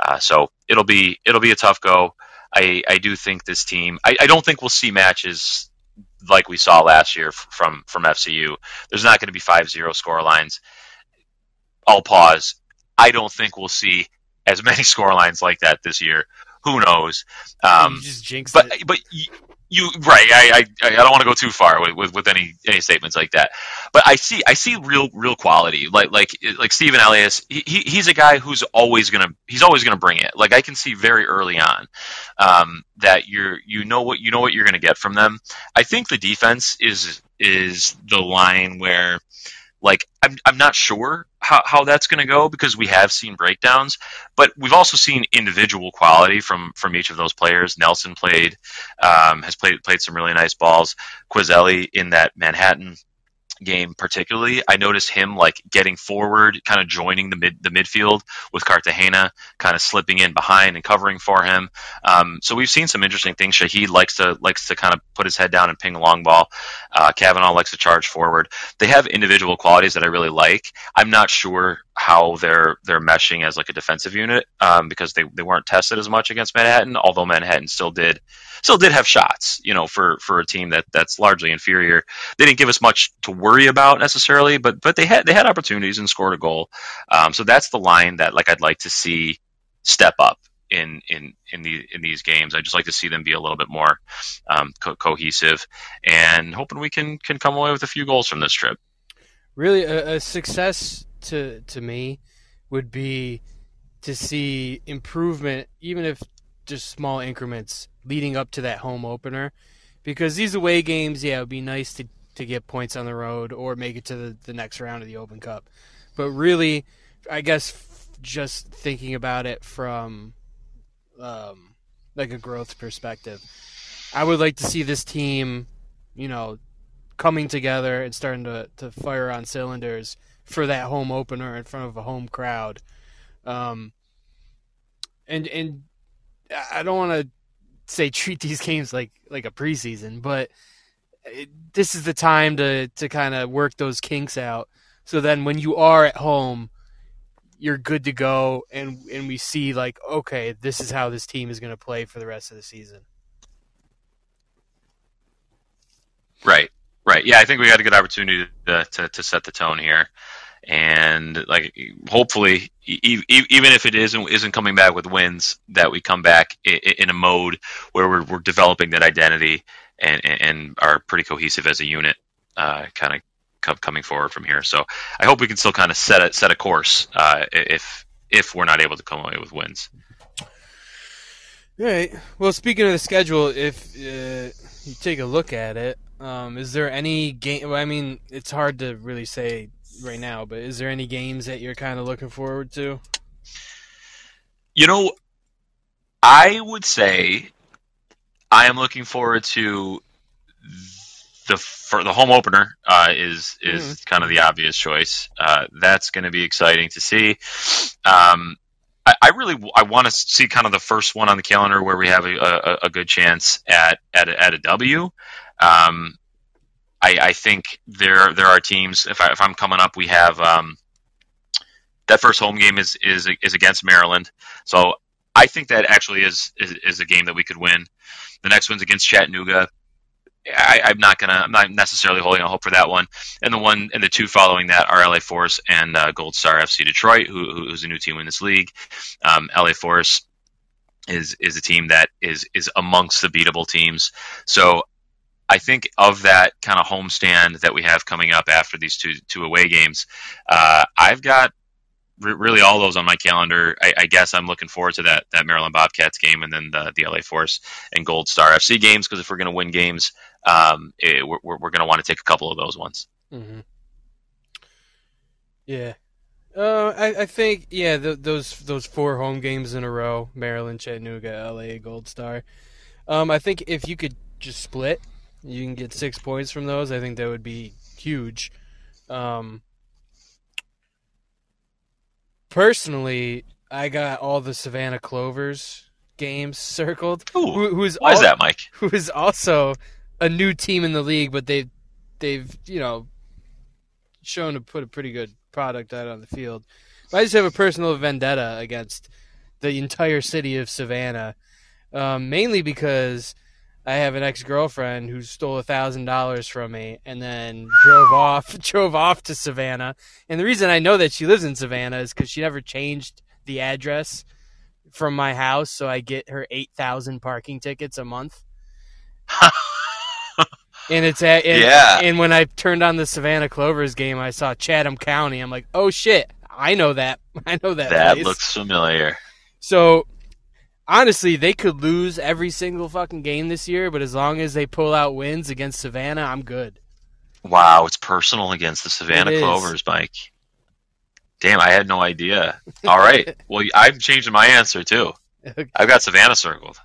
Uh, so it'll be it'll be a tough go. I, I do think this team. I, I don't think we'll see matches like we saw last year from from FCU. There's not going to be 5-0 score lines. I'll pause. I don't think we'll see as many score lines like that this year. Who knows? Um, you just jinx but it. but you right I, I, I don't want to go too far with, with, with, any any statements like that. But i see i see real real quality. Like like like stephen elias he, he's a guy who's always gonna he's always gonna bring it. Like i can see very early on um, that you're you know what you know what you're gonna get from them. I think the defense is is the line where like I'm, I'm not sure how, how that's going to go because we have seen breakdowns, but we've also seen individual quality from from each of those players. Nelson played um, has played played some really nice balls. Quiselli in that Manhattan game particularly, I noticed him like getting forward, kind of joining the mid the midfield with Cartagena, kind of slipping in behind and covering for him. Um, so we've seen some interesting things. Shahid likes to likes to kind of put his head down and ping a long ball. Uh, Kavanaugh likes to charge forward. They have individual qualities that I really like. I'm not sure how they're they're meshing as like a defensive unit um, because they, they weren't tested as much against Manhattan, although Manhattan still did still did have shots, you know, for for a team that that's largely inferior. They didn't give us much to worry about necessarily, but but they had they had opportunities and scored a goal. Um, so that's the line that like I'd like to see step up in in in the in these games. I just like to see them be a little bit more um, co- cohesive, and hoping we can can come away with a few goals from this trip. Really, a, a success to to me would be to see improvement, even if just small increments leading up to that home opener. Because these away games, yeah, it would be nice to, to get points on the road or make it to the, the next round of the Open Cup. But really, I guess just thinking about it from um, like a growth perspective, I would like to see this team, you know, coming together and starting to, to fire on cylinders for that home opener in front of a home crowd. Um, and and I don't want to say treat these games like like a preseason, but it, this is the time to to kind of work those kinks out. So then when you are at home, you're good to go, and and we see like okay, this is how this team is going to play for the rest of the season. Right, right. Yeah, I think we got a good opportunity to, to, to set the tone here and like hopefully even if it isn't isn't coming back with wins that we come back in a mode where we're, we're developing that identity and and are pretty cohesive as a unit uh, kind of coming forward from here. So i hope we can still kind of set a set a course uh, if if we're not able to come away with wins. All right. Well speaking of the schedule if uh, you take a look at it um, is there any game i mean it's hard to really say right now, but is there any games that you're kind of looking forward to? You know, I would say I am looking forward to the for the home opener uh, is is mm. kind of the obvious choice. Uh, that's going to be exciting to see. Um, I, I, really I want to see kind of the first one on the calendar where we have a, a, a good chance at at a, at a W. Um, I, I think there there are teams. If, I, if I'm coming up, we have um, that first home game is is is against Maryland. So I think that actually is, is, is a game that we could win. The next one's against Chattanooga, I, I'm not gonna. I'm not necessarily holding a hope for that one. And the one and the two following that are LA Force and uh, Gold Star FC Detroit, who, who's a new team in this league. Um, LA Force is is a team that is is amongst the beatable teams. So I think of that kind of homestand that we have coming up after these two two away games, uh, I've got re- really all those on my calendar. I, I, guess I'm looking forward to that that Maryland Bobcats game and then the, the LA Force and Gold Star FC games because if we're going to win games, um, it, we're, we're going to want to take a couple of those ones. Mm-hmm. Yeah. Uh, I, I think yeah the, those those four home games in a row Maryland Chattanooga LA Gold Star um, I think if you could just split you can get six points from those I think that would be huge um, personally, I got all the Savannah Clovers games circled. Ooh, who, who's why al- is that, Mike? Who is also a new team in the league, but they've they've you know shown to put a pretty good product out on the field. But I just have a personal vendetta against the entire city of Savannah, um, mainly because I have an ex girlfriend who stole a thousand dollars from me and then drove off drove off to Savannah. And the reason I know that she lives in Savannah is because she never changed the address from my house, so I get her eight thousand parking tickets a month. and it's at and, yeah. And when I turned on the Savannah Clovers game, I saw Chatham County. I'm like, oh shit, I know that. I know that. That place. looks familiar. So honestly, they could lose every single fucking game this year, but as long as they pull out wins against Savannah, I'm good. Wow, it's personal against the Savannah Clovers, Mike. Damn, I had no idea. All right. well, I'm changing my answer too. I've got Savannah circled.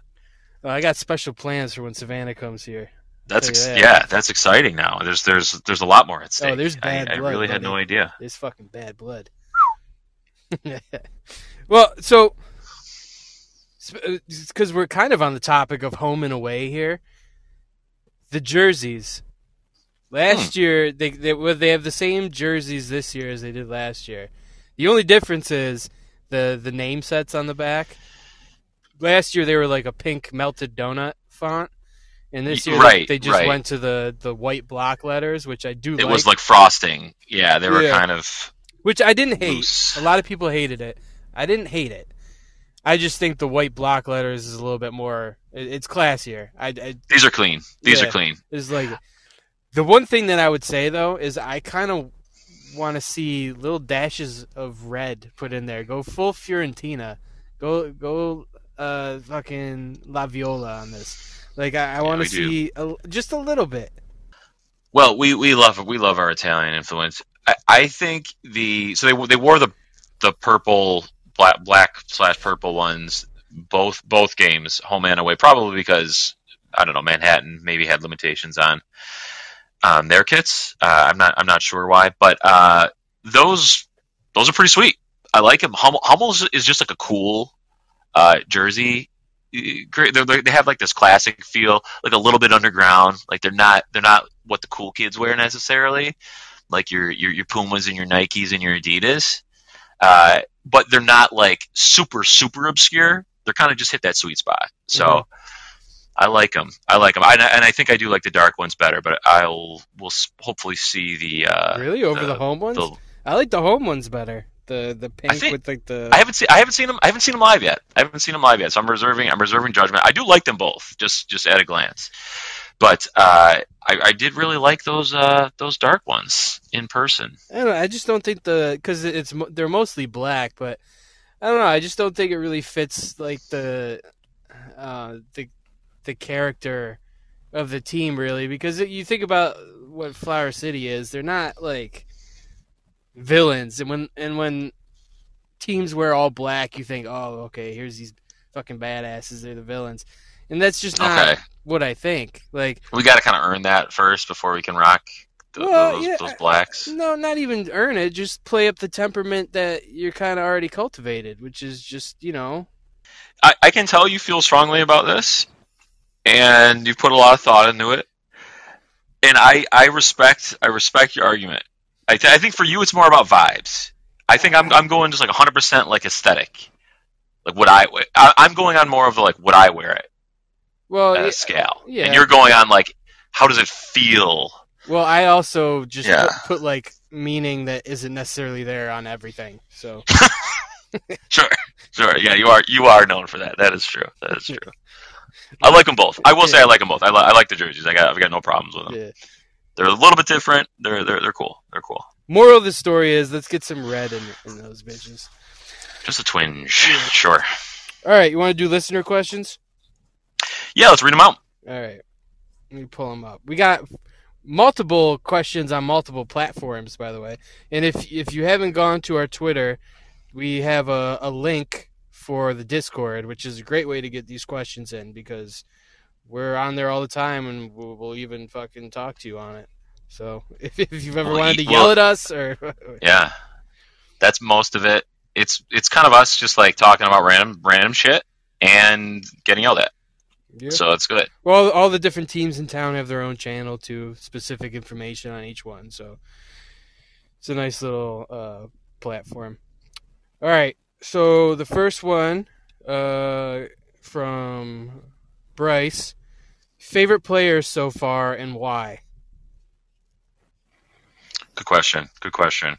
Well, I got special plans for when Savannah comes here. That's ex- that. yeah, that's exciting now. There's there's there's a lot more at oh, stake. Oh, there's bad I, blood. I really had no idea. There's fucking bad blood. well, so because uh, we're kind of on the topic of home and away here. The jerseys. Last hmm. year, they they well, they have the same jerseys this year as they did last year. The only difference is the the name sets on the back. Last year they were like a pink melted donut font, and this year right, they, they, just right. went to the the white block letters, which I do. It like. was like frosting. Yeah, they were yeah. kind of. Which I didn't hate. Loose. A lot of people hated it. I didn't hate it. I just think the white block letters is a little bit more. It's classier. I, I these are clean. These yeah, are clean. It's like the one thing that I would say though is I kind of want to see little dashes of red put in there. Go full Fiorentina. Go go uh fucking La Viola on this. Like I, I want to see a, just a little bit. Well, we, we love we love our Italian influence. I, I think the so they they wore the the purple black, black slash purple ones both both games, home and away. Probably because I don't know Manhattan maybe had limitations on their kits. Uh, I'm not I'm not sure why, but uh, those those are pretty sweet. I like them. Hummel, Hummel's is just like a cool uh, jersey. Great. They have like this classic feel, like a little bit underground. Like they're not they're not what the cool kids wear necessarily, like your your, your Pumas and your Nikes and your Adidas. Uh, but they're not like super super obscure. They're kind of just hit that sweet spot. So mm-hmm. I like them. I like them, I, and I think I do like the dark ones better. But I'll we'll hopefully see the uh, really over the, the home ones. The, I like the home ones better. The the pink think, with like the. I haven't seen I haven't seen them I haven't seen them live yet. I haven't seen them live yet, so I'm reserving I'm reserving judgment. I do like them both, just just at a glance. But uh, I, I, did really like those uh, those dark ones in person. I don't know. I just don't think the because it's they're mostly black, but I don't know. I just don't think it really fits like the uh, the the character of the team really because you think about what Flower City is. They're not like villains, and when and when teams wear all black, you think, oh, okay, here's these fucking badasses. They're the villains and that's just not okay. what I think. Like we got to kind of earn that first before we can rock the, well, those, yeah, those, blacks. No, not even earn it. Just play up the temperament that you're kind of already cultivated, which is just you know. I, I can tell you feel strongly about this, and you've put a lot of thought into it, and I I respect I respect your argument. I, th- I think for you it's more about vibes. I think I'm I'm going just like 100 percent like aesthetic, like what I, I I'm going on more of like would I wear it well, uh, scale. Yeah. And you're going on like how does it feel? Well, I also just Yeah. put, put like meaning that isn't necessarily there on everything. So Sure, sure. Yeah, you are you are known for that. That is true. That is true. I like them both. I will say I like them both. I, li- I like the jerseys. I got I've got no problems with them. yeah. They're a little bit different. They're they're they're cool. They're cool. Moral of the story is let's get some red in, in those bitches. Just a twinge. Sure. All right, you want to do listener questions? Yeah, let's read them out. All right, let me pull them up. We got multiple questions on multiple platforms, by the way. And if if you haven't gone to our Twitter, we have a, a link for the Discord, which is a great way to get these questions in because we're on there all the time, and we'll, we'll even fucking talk to you on it. So if, if you've ever Well, wanted to you- yell well- at us or Yeah, that's most of it. It's it's kind of us just like talking about random random shit and getting yelled at. Yeah. So it's good. Well, all the different teams in town have their own channel to specific information on each one. So it's a nice little uh, platform. All right, so the first one uh, from Bryce: favorite players so far and why? Good question. Good question.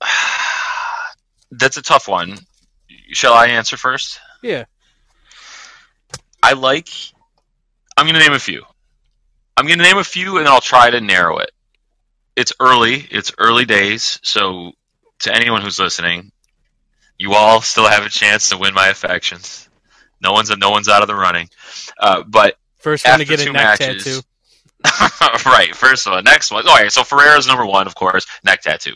That's a tough one. Shall I answer first? Yeah, I like. I'm going to name a few. I'm going to name a few, and I'll try to narrow it. It's early. It's early days. So, to anyone who's listening, you all still have a chance to win my affections. No one's no one's out of the running. Uh, but first one to get a neck matches. tattoo. right, first one. Next one. All right, so Ferreira's number one, of course, neck tattoo.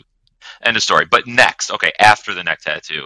End of story. But next, okay, after the neck tattoo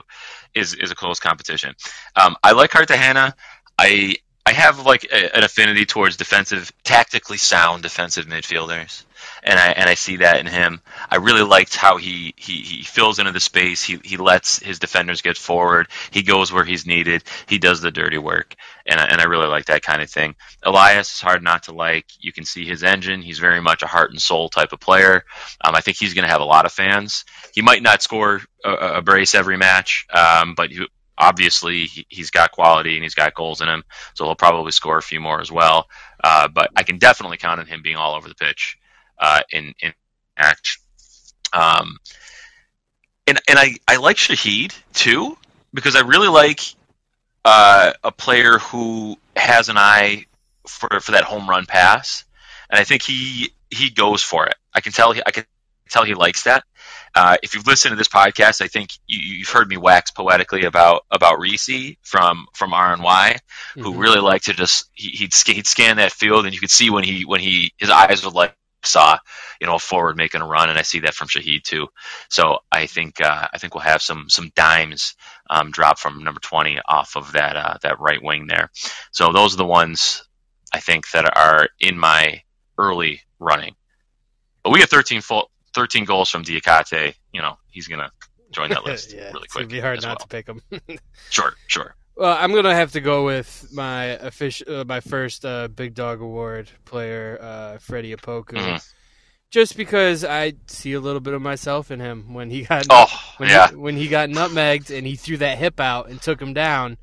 is is a close competition. Um, I like Cartagena. I I have like a, an affinity towards defensive, tactically sound defensive midfielders, and I and I see that in him. I really liked how he he, he fills into the space. He he lets his defenders get forward. He goes where he's needed. He does the dirty work, and I, and I really like that kind of thing. Elias is hard not to like. You can see his engine. He's very much a heart and soul type of player. Um, I think he's going to have a lot of fans. He might not score a, a brace every match, um, but he, obviously he, he's got quality and he's got goals in him, so he'll probably score a few more as well. Uh, but I can definitely count on him being all over the pitch uh, in in act. Um, and and I, I like Shahid too because I really like uh, a player who has an eye for for that home run pass, and I think he he goes for it. I can tell he, I can tell he likes that. Uh, if you've listened to this podcast, I think you, you've heard me wax poetically about about Reese from from R and Y, who Mhm. really liked to just he, he'd he'd scan that field, and you could see when he when he his eyes would like saw you know a forward making a run, and I see that from Shahid too. So I think uh, I think we'll have some some dimes um, drop from number twenty off of that uh, that right wing there. So those are the ones I think that are in my early running. But we get 13 full, 13 goals from Diakate. You know, he's gonna join that list yeah, really it's quick. gonna be hard not well. to pick him. Sure, sure. Well, I'm gonna have to go with my official, uh, my first uh, Big Dog Award player, uh, Freddie Opoku, Mhm. just because I see a little bit of myself in him when he got Oh, when yeah. he, when he got nutmegged and he threw that hip out and took him down.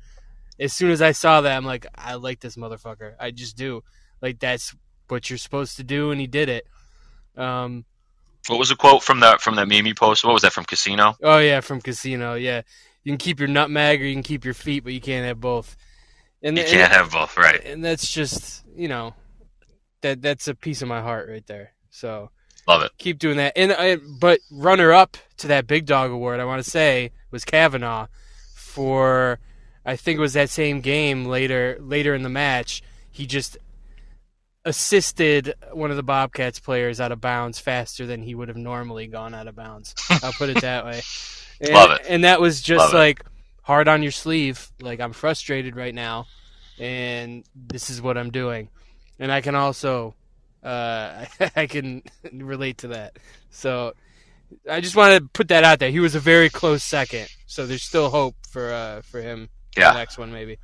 As soon as I saw that, I'm like, I like this motherfucker. I just do. Like that's what you're supposed to do, and he did it. Um, What was the quote from that from that meme you posted? What was that from Casino? Oh yeah, from Casino. Yeah, you can keep your nutmeg or you can keep your feet, but you can't have both. And You and- can't have both, right? and that's just you know that that's a piece of my heart right there. So Love it. keep doing that. And I, but runner up to that big dog award, I want to say was Kavanaugh for I think it was that same game later later in the match. He just assisted one of the Bobcats players out of bounds faster than he would have normally gone out of bounds. I'll put it that way. And, Love it. And that was just Love it. like hard on your sleeve. Like I'm frustrated right now, and this is what I'm doing. And I can also, uh, I can relate to that. So I just want to put that out there. He was a very close second, so there's still hope for uh, for him. for Yeah. The next one maybe.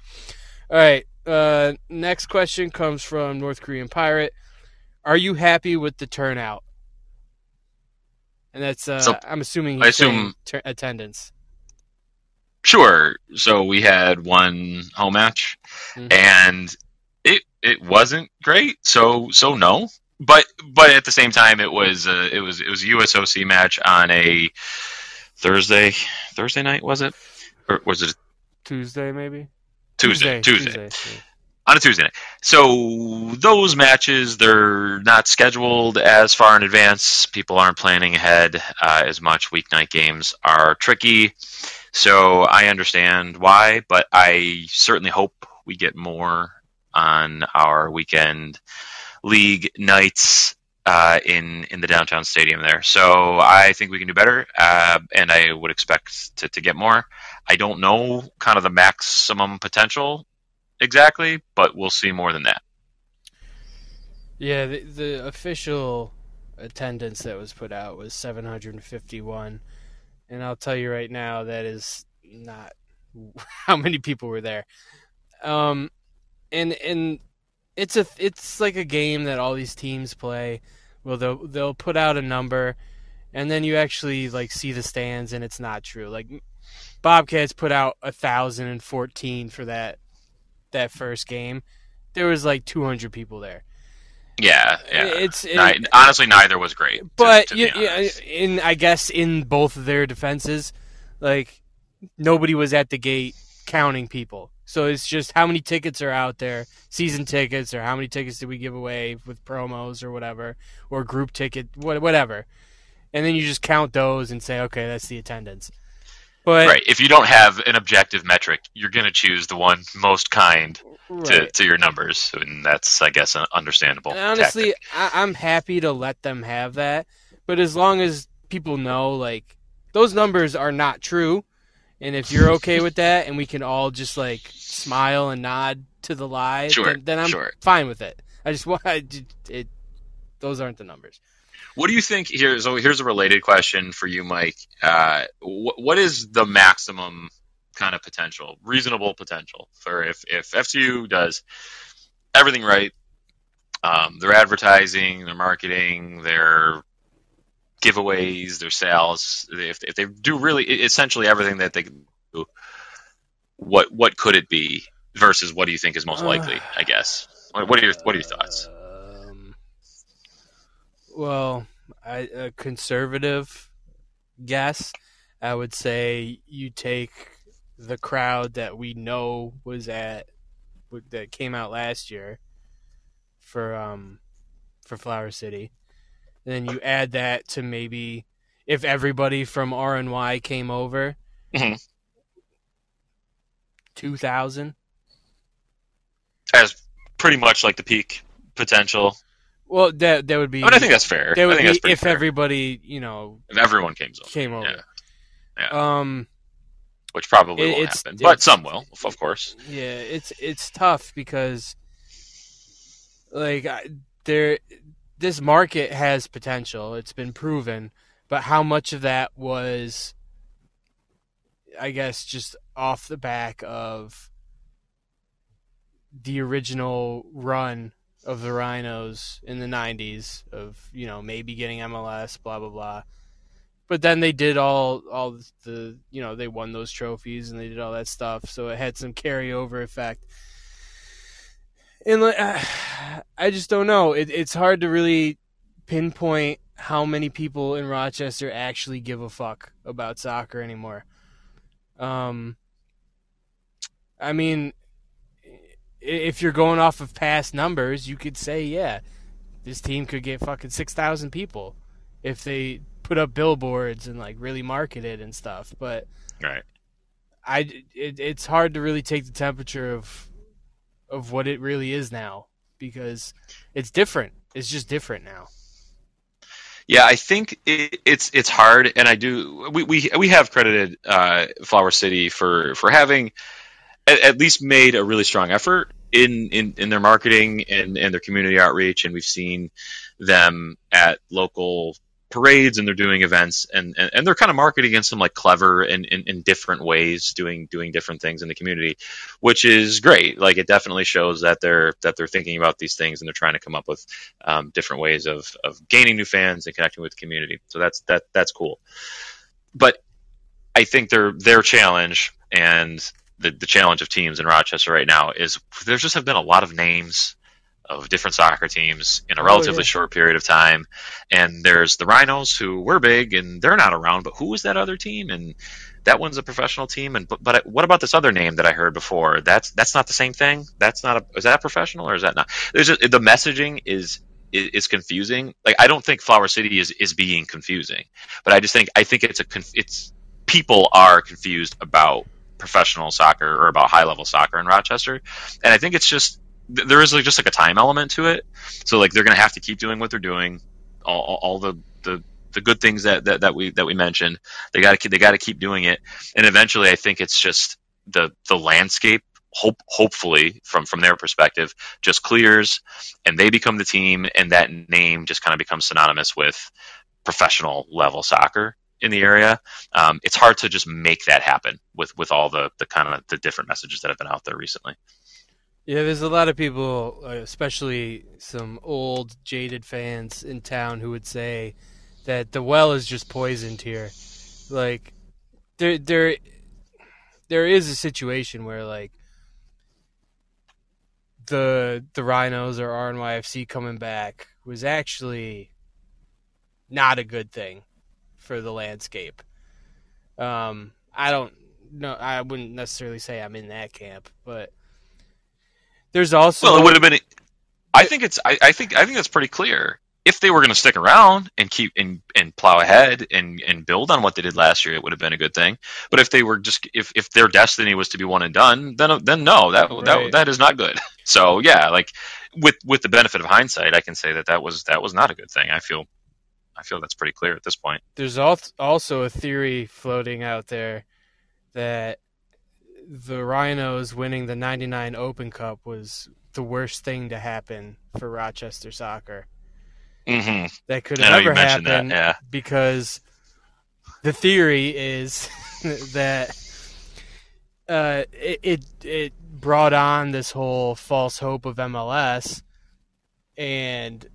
All right. Uh, next question comes from North Korean Pirate. Are you happy with the turnout? And that's uh, So, I'm assuming I assume- attendance. Sure. So we had one home match, Mhm. and it it wasn't great. So so no. But but at the same time, it was uh, it was it was a USOC match on a Thursday Thursday night was it or was it Tuesday maybe. Tuesday Tuesday, Tuesday. on a Tuesday night. So those matches they're not scheduled as far in advance. People aren't planning ahead uh, as much. Weeknight games are tricky. So I understand why, but I certainly hope we get more on our weekend league nights uh, in in the downtown stadium there. So I think we can do better, uh, and I would expect to, to get more. I don't know kind of the maximum potential exactly, but we'll see more than that. Yeah, the, the official attendance that was put out was 751, and I'll tell you right now that is not how many people were there. Um, and and it's a it's like a game that all these teams play. Well, they'll they'll put out a number, and then you actually like see the stands, and it's not true. Like Bobcats put out a thousand and fourteen for that that first game. There was like two hundred people there. Yeah, yeah. It's it, honestly neither was great. But to, to yeah, in I guess in both of their defenses, like nobody was at the gate counting people. So it's just how many tickets are out there, season tickets, or how many tickets did we give away with promos or whatever, or group ticket, whatever. And then you just count those and say, okay, that's the attendance. But right, if you don't have an objective metric, you're going to choose the one most kind right. to, to your numbers, and that's, I guess, understandable. And honestly, I, I'm happy to let them have that, but as long as people know, like those numbers are not true and if you're okay with that, and we can all just like smile and nod to the lie, sure, then, then I'm sure. fine with it. I just want it, it. Those aren't the numbers. What do you think? Here, so here's a related question for you, Mike. Uh, wh- what is the maximum kind of potential, reasonable potential for if if FCU does everything right, um, their advertising, their marketing, their giveaways, their sales. If, if they do really essentially everything that they can do, what what could it be versus what do you think is most likely? I guess. What are your what are your thoughts? Well, I, a conservative guess, I would say you take the crowd that we know was at that came out last year for um for Flower City and then you add that to maybe if everybody from R and Y came over, mm-hmm. two thousand as pretty much like the peak potential. Well, that that would be. I, mean, I think that's fair. That would be if fair. everybody, you know, if everyone came over, came over. Yeah. yeah. Um, which probably it, won't happen, but some will, of course. Yeah, it's it's tough because, like, there this market has potential. It's been proven, but how much of that was, I guess, just off the back of the original run of the Rhinos in the '90s of you know maybe getting MLS, blah blah blah. But then they did all all the you know they won those trophies and they did all that stuff, so it had some carryover effect and like, I just don't know. It, it's hard to really pinpoint how many people in Rochester actually give a fuck about soccer anymore. Um, I mean, if you're going off of past numbers, you could say, yeah, this team could get fucking six thousand people if they put up billboards and like really market it and stuff. But right, I it, it's hard to really take the temperature of of what it really is now because it's different. It's just different now. Yeah, I think it, it's it's hard, and I do. We we we have credited uh, Flower City for for having at, at, least made a really strong effort in in, in their marketing and, and their community outreach, and we've seen them at local parades and they're doing events and, and, and they're kind of marketing in some like clever and in, different ways doing doing different things in the community which is great. Like it definitely shows that they're that they're thinking about these things and they're trying to come up with um, different ways of, of gaining new fans and connecting with the community. So that's that that's cool. But i think their their challenge and the, the challenge of teams in rochester right now is there just have been a lot of names of different soccer teams in a Oh, relatively yeah. short period of time. And there's the Rhinos who were big and they're not around, but who is that other team? And that one's a professional team. And but, but what about this other name that I heard before? That's that's not the same thing. That's not a is that professional or is that not? There's a, the messaging is is, is confusing. Like I don't think Flower City is is being confusing, but I just think I think it's a it's people are confused about professional soccer or about high level soccer in Rochester, and I think it's just there is like just like a time element to it. So like they're gonna have to keep doing what they're doing, all, all, the the the good things that, that, that we that we mentioned. They got to they got to keep doing it, and eventually I think it's just the the landscape. Hope hopefully from from their perspective just clears and they become the team and that name just kind of becomes synonymous with professional level soccer in the area um, it's hard to just make that happen with with all the the kind of the different messages that have been out there recently Yeah, there's a lot of people, uh, especially some old jaded fans in town, who would say that the well is just poisoned here. Like, there, there, there is a situation where like the the Rhinos or RNYFC coming back was actually not a good thing for the landscape. Um, I don't know. I wouldn't necessarily say I'm in that camp, but there's also well it would have been i think it's I, I think i think that's pretty clear if they were going to stick around and keep and, and plow ahead and, and build on what they did last year, it would have been a good thing. But if they were just if, if their destiny was to be one and done, then then no, that Right. that that is not good. So yeah, like with with the benefit of hindsight, I can say that that was that was not a good thing. I feel I feel that's pretty clear at this point. there's also a theory floating out there that the Rhinos winning the 99 Open Cup was the worst thing to happen for Rochester soccer. Mm-hmm. That could have ever happened that. Yeah. because the theory is that uh, it, it it brought on this whole false hope of MLS, and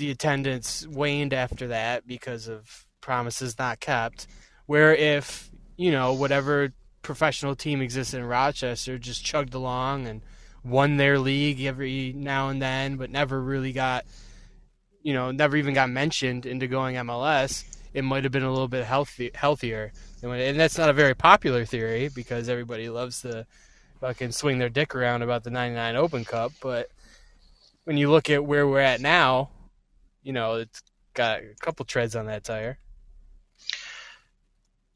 the attendance waned after that because of promises not kept. Where if you know whatever professional team exists in Rochester just chugged along and won their league every now and then, but never really got you know, never even got mentioned into going MLS, it might have been a little bit healthy, healthier. And that's not a very popular theory because everybody loves to fucking swing their dick around about the 99 Open Cup. But when you look at where we're at now, you know, it's got a couple treads on that tire.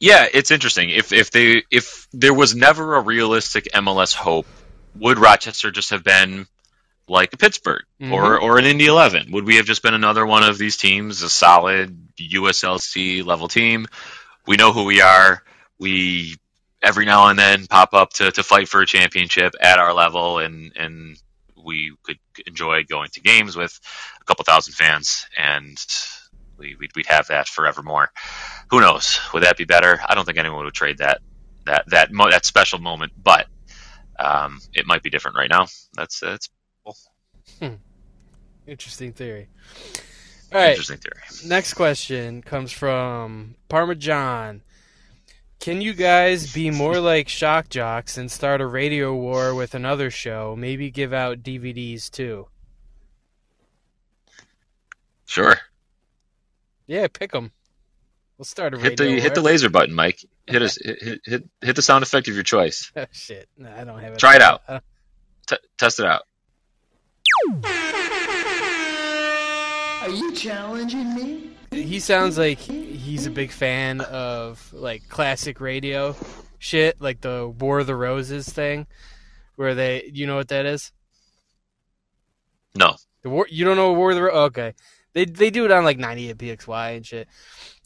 Yeah, it's interesting. If if they if there was never a realistic MLS hope, would Rochester just have been like a Pittsburgh or mm-hmm. or an Indy Eleven? Would we have just been another one of these teams, a solid USLC level team? We know who we are. We every now and then pop up to, to fight for a championship at our level, and and we could enjoy going to games with a couple thousand fans, and we, we'd, we'd have that forevermore. Who knows? Would that be better? I don't think anyone would trade that that that mo- that special moment, but um, it might be different right now. That's that's Interesting theory. All right. interesting theory. Next question comes from Parmesan. Can you guys be more like shock jocks and start a radio war with another show? Maybe give out DVDs too. Sure. Yeah, pick them. We'll start a Hit radio the hit the laser button, Mike. Hit us hit, hit hit hit the sound effect of your choice. Oh, shit, no, I don't have it. Try it out. T- test it out. Are you challenging me? he sounds like he's a big fan of like classic radio shit, like the War of the Roses thing, where they, you know what that is? No. The war, you don't know War of the Ro- okay. They they do it on like 98 PXY and shit,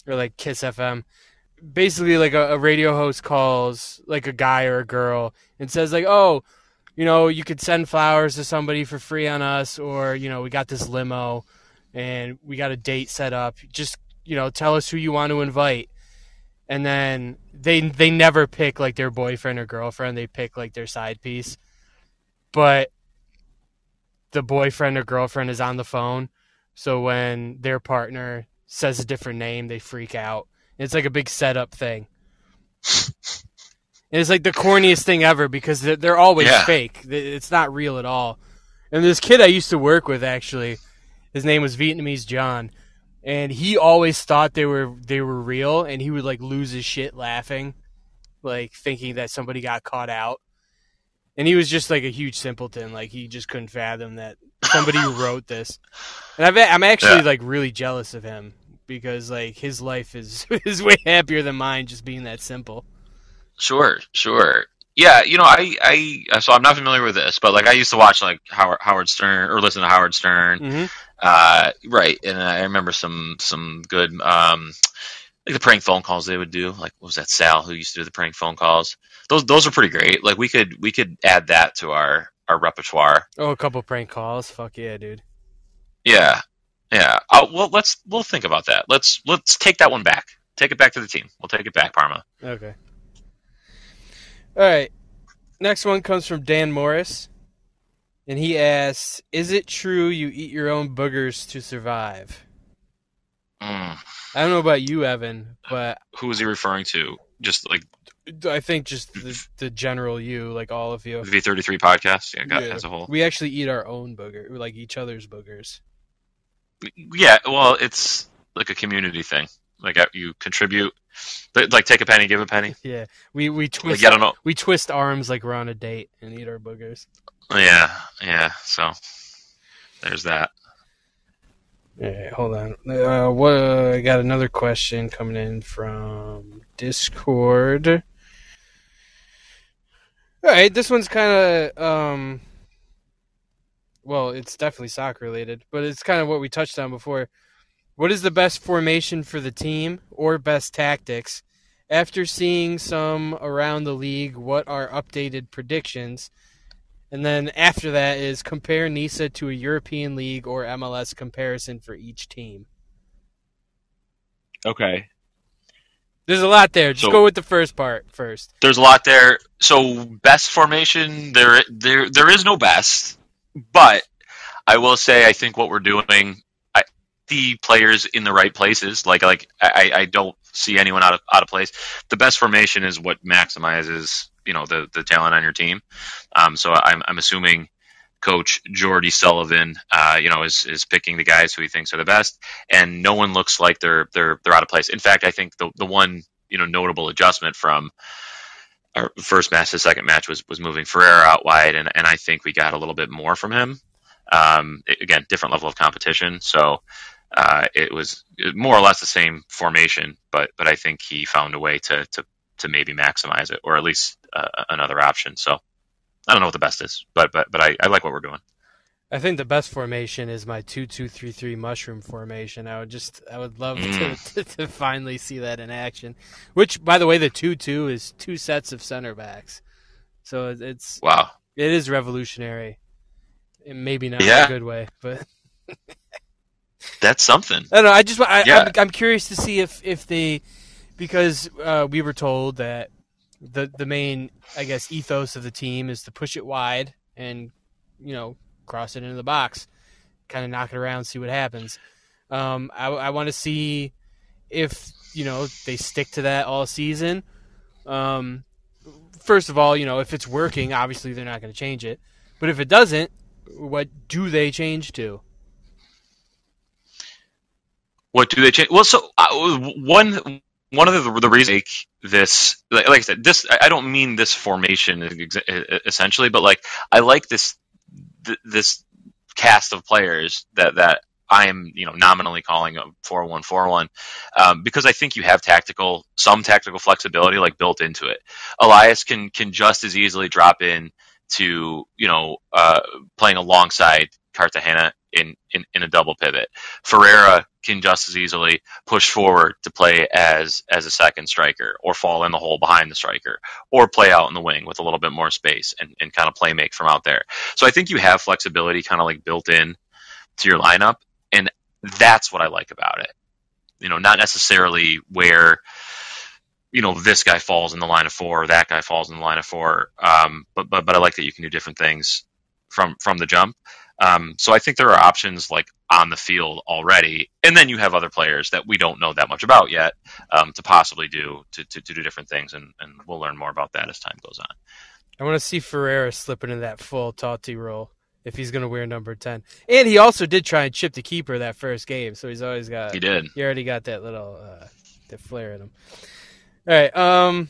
or like Kiss FM. Basically, like a, a radio host calls like a guy or a girl and says like, "Oh, you know, you could send flowers to somebody for free on us, or you know, we got this limo, and we got a date set up. Just you know, tell us who you want to invite." And then they they never pick like their boyfriend or girlfriend. They pick like their side piece, but the boyfriend or girlfriend is on the phone. So when their partner says a different name, they freak out. It's like a big setup thing. And it's like the corniest thing ever because they're, always Yeah. fake. It's not real at all. And this kid I used to work with actually, his name was Vietnamese John, and he always thought they were they were real, and he would like lose his shit laughing, like thinking that somebody got caught out. And he was just like a huge simpleton, like he just couldn't fathom that somebody wrote this. And I've, I'm actually Yeah. like really jealous of him because like his life is is way happier than mine, just being that simple. Sure, sure. Yeah, you know, I, I, so I'm not familiar with this, but like I used to watch like Howard, Howard Stern or listen to Howard Stern, hmm uh, right? And I remember some, some good, um, like the prank phone calls they would do. Like, what was that Sal who used to do the prank phone calls? Those, those are pretty great. Like we could, we could add that to our, our repertoire. Oh, a couple prank calls. Fuck yeah, dude. Yeah, yeah. Uh, well, let's, we'll think about that. Let's, let's take that one back. Take it back to the team. We'll take it back, Parma. Okay. All right. Next one comes from Dan Morris. And he asks, "Is it true you eat your own boogers to survive?" Mm. I don't know about you, Evan, but Who is he referring to? Just like I think just the, the general you, like all of you, the V33 podcast, yeah, got, Yeah. as a whole. we actually eat our own booger, like each other's boogers. Yeah, well, it's like a community thing. Like uh, you contribute, like like, take a penny, give a penny. Yeah, we we twist yeah, I don't know. we twist arms like we're on a date and eat our boogers. Yeah, yeah. So there's that. All right, hold on. Uh, what? Uh, I got another question coming in from Discord. All right, this one's kind of um. Well, it's definitely soccer related, but it's kind of what we touched on before. What is the best formation for the team or best tactics? After seeing some around the league, what are updated predictions? And then after that is compare NISA to a European League or MLS comparison for each team. Okay. There's a lot there. Just So- go with the first part first. There's a lot there. So best formation, there, there, there is no best, but I will say I think what we're doing, I, the players in the right places. Like, like I, I don't see anyone out of out of place. The best formation is what maximizes, you know, the the talent on your team. Um, so I'm I'm assuming coach Jordy Sullivan, uh, you know, is is picking the guys who he thinks are the best, and no one looks like they're they're they're out of place. In fact, I think the the one you know notable adjustment from our first match to second match was was moving Ferreira out wide, and and I think we got a little bit more from him. Um, again, different level of competition, so. Uh, it was more or less the same formation, but but I think he found a way to to, to maybe maximize it, or at least uh, another option. So I don't know what the best is, but but but I, I like what we're doing. I think the best formation is my two-two-three-three mushroom formation. I would just, I would love to, to, to finally see that in action. Which, by the way, the two-two is two sets of center backs, so it's Wow. it is revolutionary. And maybe not in a good way, but That's something. I don't know. I just I, Yeah. I'm, I'm curious to see if if they because uh, we were told that the the main I guess ethos of the team is to push it wide and you know cross it into the box, kind of knock it around, see what happens. Um, I, I want to see if you know they stick to that all season. Um, first of all, you know if it's working, obviously they're not going to change it. But if it doesn't, what do they change to? What do they change? Well, so uh, one one of the the reasons like this, like, like I said, this I don't mean this formation essentially, but like I like this th- this cast of players that that I am you know nominally calling a four one four one um, because I think you have tactical some tactical flexibility like built into it. Elias can can just as easily drop in to you know uh, playing alongside Cartagena in, in in a double pivot. Ferreira can just as easily push forward to play as as a second striker or fall in the hole behind the striker or play out in the wing with a little bit more space and, and kind of play make from out there. So I think you have flexibility kind of like built in to your lineup and that's what I like about it. You know, not necessarily where you know this guy falls in the line of four or that guy falls in the line of four um, but but but I like that you can do different things from from the jump um, so I think there are options like on the field already, and then you have other players that we don't know that much about yet um, to possibly do to, to, to do different things, and, and we'll learn more about that as time goes on. I want to see Ferreira slip into that full Totti role. if he's going to wear number 10. And he also did try and chip the keeper that first game, so he's always got He did. he already got that little uh that flair in him. All right, um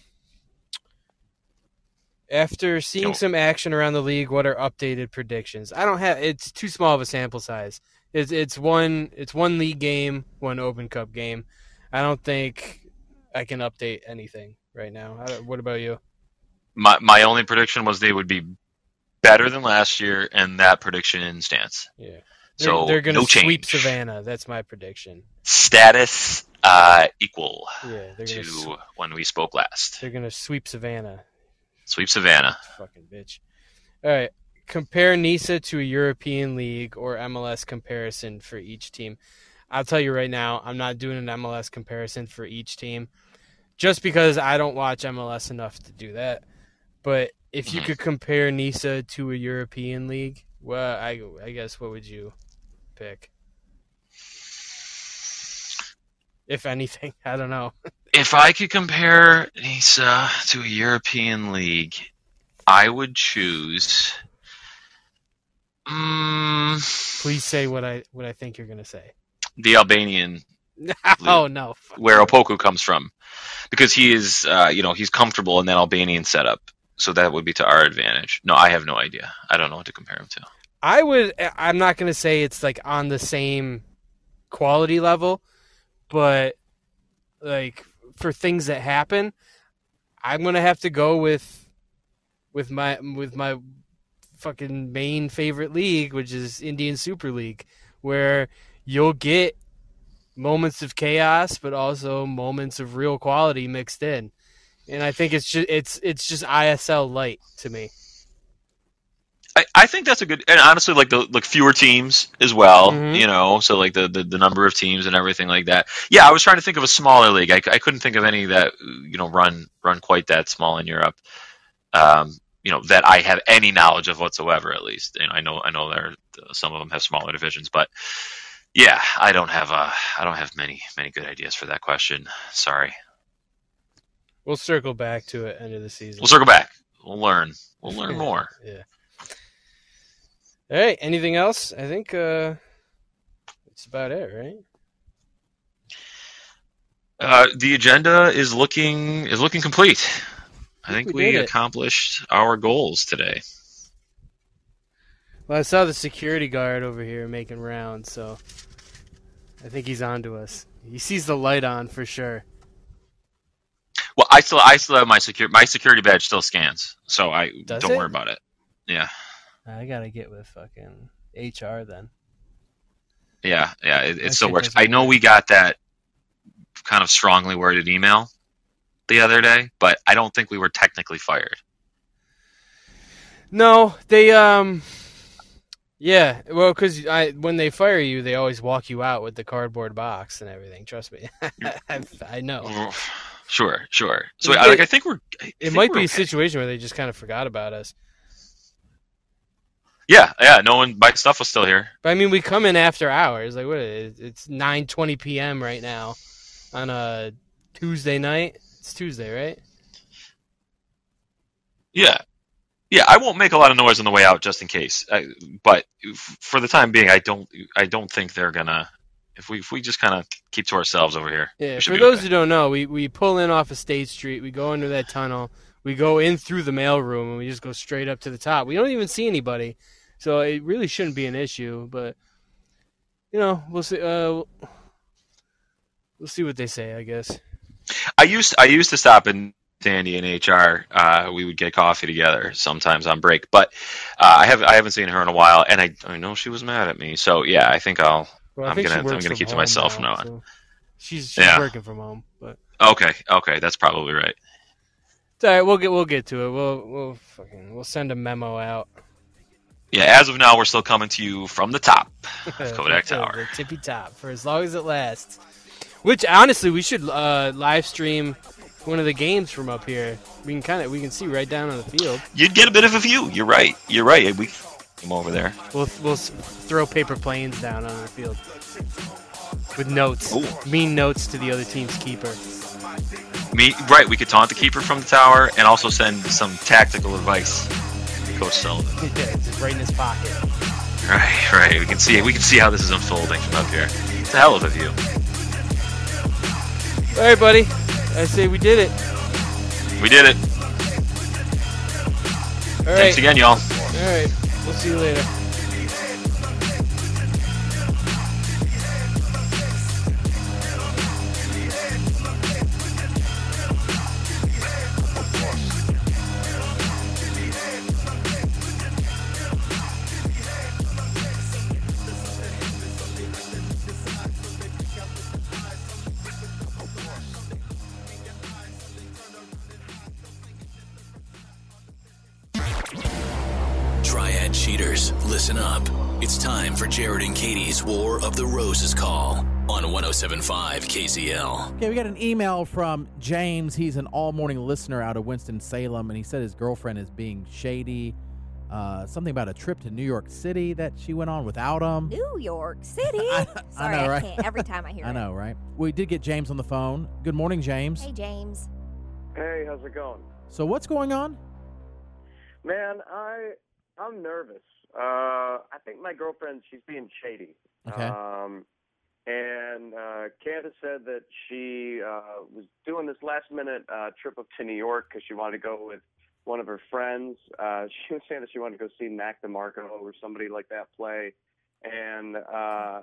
after seeing some action around the league, what are updated predictions? I don't have it's too small of a sample size. It's it's one it's one league game, one Open Cup game. I don't think I can update anything right now. I what about you? My my only prediction was they would be better than last year, and that prediction stands. Yeah. They're, So they're going to no sweep change. Savannah. That's my prediction. Status uh, equal Yeah, they're going to to when we spoke last. they're going to sweep Savannah. Sweep Savannah. Fucking bitch. All right. Compare NISA to a European league or MLS comparison for each team. I'll tell you right now, I'm not doing an MLS comparison for each team just because I don't watch MLS enough to do that. But if you Mhm. could compare NISA to a European league, well, I, I guess what would you pick? If anything, I don't know. If I could compare NISA to a European league, I would choose. Mm, Please say what I what I think you're gonna say. the Albanian, oh no! Where Opoku comes from, because he is, uh, you know, he's comfortable in that Albanian setup. So that would be to our advantage. No, I have no idea. I don't know what to compare him to. I would. I'm not gonna say it's like on the same quality level, but like for things that happen, I'm gonna have to go with with my with my fucking main favorite league, which is Indian Super League, where you'll get moments of chaos, but also moments of real quality mixed in. And I think it's just it's it's just ISL light to me. I, I think that's a good and honestly like the like fewer teams as well Mhm. you know so like the, the the number of teams and everything like that. Yeah i was trying to think of a smaller league. I, I couldn't think of any that you know run run quite that small in europe um you know that i have any knowledge of whatsoever at least. You know i know i know there some of them have smaller divisions but yeah i don't have uh i don't have many many good ideas for that question. Sorry. We'll circle back to it end of the season. we'll circle back. We'll learn. We'll learn more. Yeah. All right. Anything else? I think uh, that's about it, right? Uh, the agenda is looking is looking complete. I think think we we, did it. accomplished our goals today. Well, I saw the security guard over here making rounds, so I think he's on to us. He sees the light on for sure. Well, I still I still have my secure my security badge still scans, so I Does don't it? worry about it. Yeah, I gotta get with fucking HR then. yeah, yeah. It, it still works. I know we got that kind of strongly worded email the other day, but I don't think we were technically fired. No, they um, yeah. Well, because I when they fire you, they always walk you out with the cardboard box and everything. Trust me, I, I know. Sure, sure. So It- I, like I think we're. I It think might we're be a situation where they just kind of forgot about us. Yeah, yeah. No one. My stuff was still here. But I mean, we come in after hours. Like what? Is, it's nine twenty p.m. right now on a Tuesday night. It's Tuesday, right? Yeah, yeah. I won't make a lot of noise on the way out just in case. I, but for the time being, I don't. I don't think they're gonna. If we if we just kind of keep to ourselves over here. Yeah. For those okay. who don't know, we we pull in off of State Street. We go into that tunnel. We go in through the mail room, and we just go straight up to the top. We don't even see anybody, so it really shouldn't be an issue. But you know, we'll see. Uh, we'll see what they say. I guess. I used I used to stop in Sandy and HR. Uh, we would get coffee together sometimes on break, but uh, I have I haven't seen her in a while, and I I know she was mad at me. So yeah, I think I'll. Well, I I'm think gonna- I'm gonna keep to myself now, now on. so She's she's Yeah. working from home, but. Okay, okay, that's probably right. It's all right. We'll get we'll get to it. We'll we'll fucking we'll send a memo out. Yeah, as of now, we're still coming to you from the top of Kodak Tower. the tippy top for as long as it lasts. Which honestly, we should uh, live stream one of the games from up here. We can kind of we can see right down on the field. You'd get a bit of a view. You're right. You're right. We come over there. We'll we'll throw paper planes down on the field with notes, Ooh. mean notes to the other team's keeper. Me, right? We could taunt the keeper from the tower and also send some tactical advice. Coach Sullivan. Yeah, it's right in his pocket. Right, right. We can see we can see how this is unfolding from up here. It's a hell of a view. All right, buddy. I say we did it. We did it. All right. Thanks again, y'all. All right. We'll see you later. It's time for Jared and Katie's War of the Roses call on 1075 KZL. Okay, we got an email from James. He's an all morning listener out of Winston-Salem, and he said his girlfriend is being shady. Uh, something about a trip to New York City that she went on without him. New York City. I- I Sorry, know, right? can't. Every time I hear I it. know, right? We did get James on the phone. Good morning, James. Hey, James. Hey, how's it going? So, what's going on? Man, I I'm nervous. Uh I think my girlfriend she's being shady. Okay. Um and uh Candace said that she uh was doing this last minute uh trip up to New York cuz she wanted to go with one of her friends. Uh she was saying that she wanted to go see Mac DeMarco or somebody like that play. And uh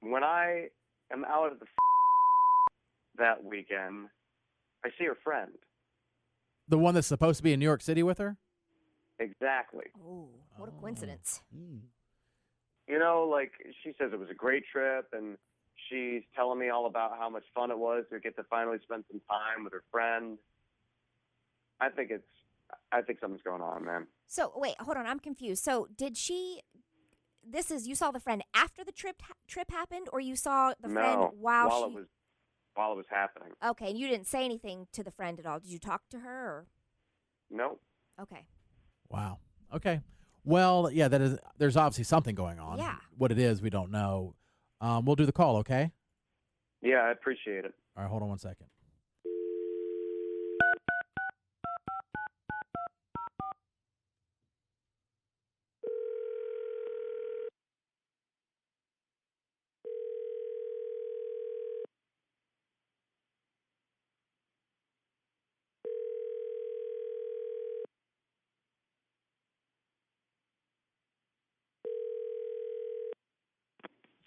when I am out at the that weekend, I see her friend. The one that's supposed to be in New York City with her? Exactly. Ooh, what a Oh. coincidence. Mm. you know, like she says it was a great trip, and she's telling me all about how much fun it was to get to finally spend some time with her friend. I think it's, I think something's going on, man. So, wait, hold on. I'm confused. So, did she. This is you saw the friend after the trip trip happened, or you saw the friend while, while she? it was, while it was happening. Okay, and you didn't say anything to the friend at all. Did you talk to her? Or? No, Okay. Wow. Okay. Well, yeah, that is. There's obviously something going on. Yeah. What it is, we don't know. Um, we'll do the call, okay? yeah, I appreciate it. All right, hold on one second.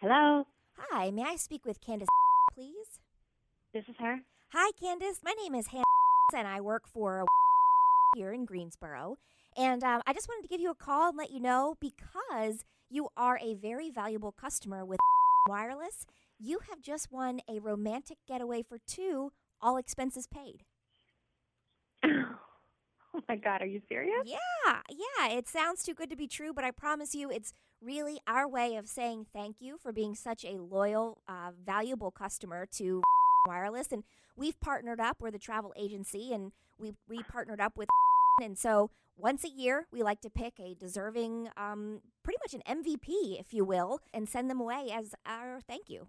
Hello, Hi, may I speak with Candace, please? this is her. Hi, Candace. My name is Hannah, and I work for a here in Greensboro. And um, I just wanted to give you a call and let you know because you are a very valuable customer with Wireless. You have just won a romantic getaway for two, all expenses paid. Oh my god, are you serious? Yeah, yeah. It sounds too good to be true, but I promise you, it's really our way of saying thank you for being such a loyal, uh, valuable customer to Wireless. And we've partnered up. We're the travel agency, and we we partnered up with. And so once a year, we like to pick a deserving, um, pretty much an MVP, if you will, and send them away as our thank you.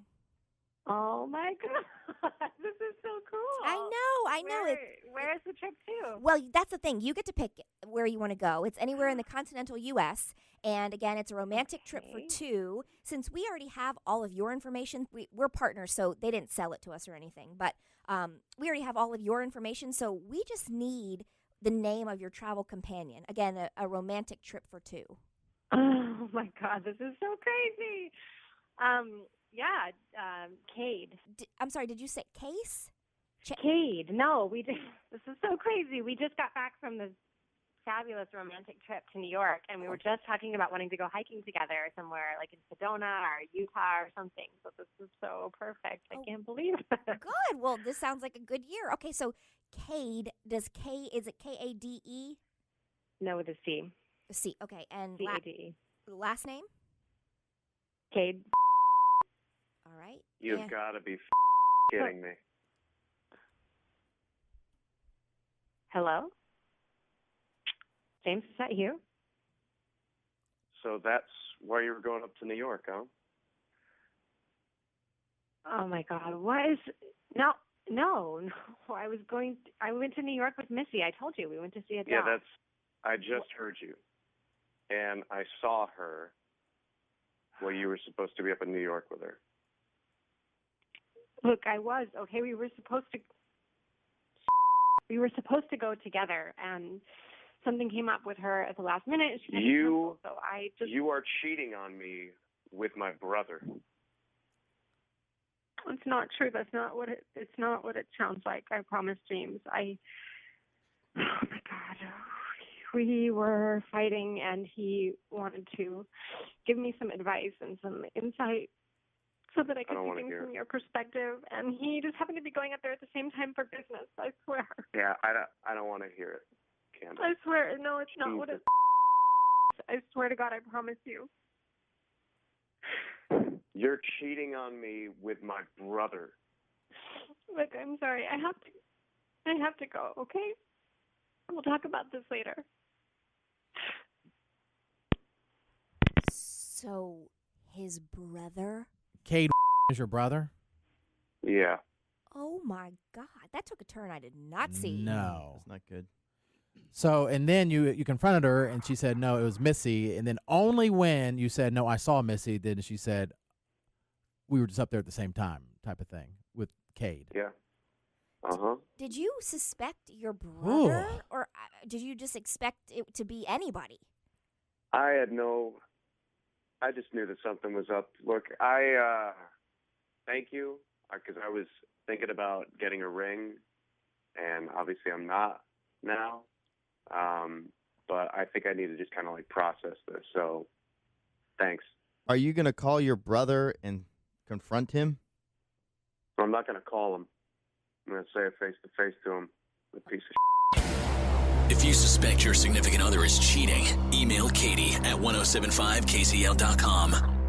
Oh my god, this is so cool. I know, I know. Where, It, where's the trip to? Well, that's the thing. You get to pick where you want to go. It's anywhere in the continental U.S. And again, it's a romantic trip for two. Since we already have all of your information, we, we're partners, so they didn't sell it to us or anything. But um, we already have all of your information, so we just need the name of your travel companion. Again, a, a romantic trip for two. Oh my god, this is so crazy. Um, yeah, um, Cade. D- I'm sorry, did you say Case? Ch- Cade. No, we just. This is so crazy. We just got back from this fabulous romantic trip to New York, and we were just talking about wanting to go hiking together somewhere, like in Sedona or Utah or something. So this is so perfect. I Oh. can't believe it. Good. Well, this sounds like a good year. Okay, so Cade, does K, is it K A D E? No, with a C. C. Okay, and C la- A D last name? Cade. Right. You've and- got to be f- kidding me. Hello? James, is that you? So that's why you were going up to New York, huh? Oh my God! What is? No, no, no. I was going. I went to New York with Missy. I told you we went to see a Yeah, that's I just heard you, and I saw her. Well, you were supposed to be up in New York with her. Look, I was okay. We were supposed to. We were supposed to go together, and something came up with her at the last minute. She You- cancel, so I just. You are cheating on me with my brother. It's not true. That's not what it. It's not what it sounds like. I promise, James. I. Oh my God. We were fighting, and he wanted to give me some advice and some insight, so that I could don't see things from your perspective. And he just happened to be going up there at the same time for business. I swear. Yeah, I don't. I don't want to hear it, Candace. I swear. No, it's not what Jesus. it. I swear to God, I promise you. You're cheating on me with my brother. Look, I'm sorry. I have to. I have to go. Okay. We'll talk about this later. So his brother? Cade is your brother? Yeah. Oh my god, that took a turn I did not see. No. It's not good. So and then you you confronted her and she said no, it was Missy. And then only when you said no, I saw Missy, then she said we were just up there at the same time, type of thing with Cade. Yeah. Uh huh. Did you suspect your brother, Ooh. or uh, did you just expect it to be anybody? I had no. I just knew that something was up. Look, I uh thank you because I was thinking about getting a ring, and obviously I'm not now. Um, but I think I need to just kind of like process this. So, thanks. Are you gonna call your brother and confront him? I'm not gonna call him. I'm gonna say it face to face to him. The piece of. If you suspect your significant other is cheating, email Katie at 1075kzl.com.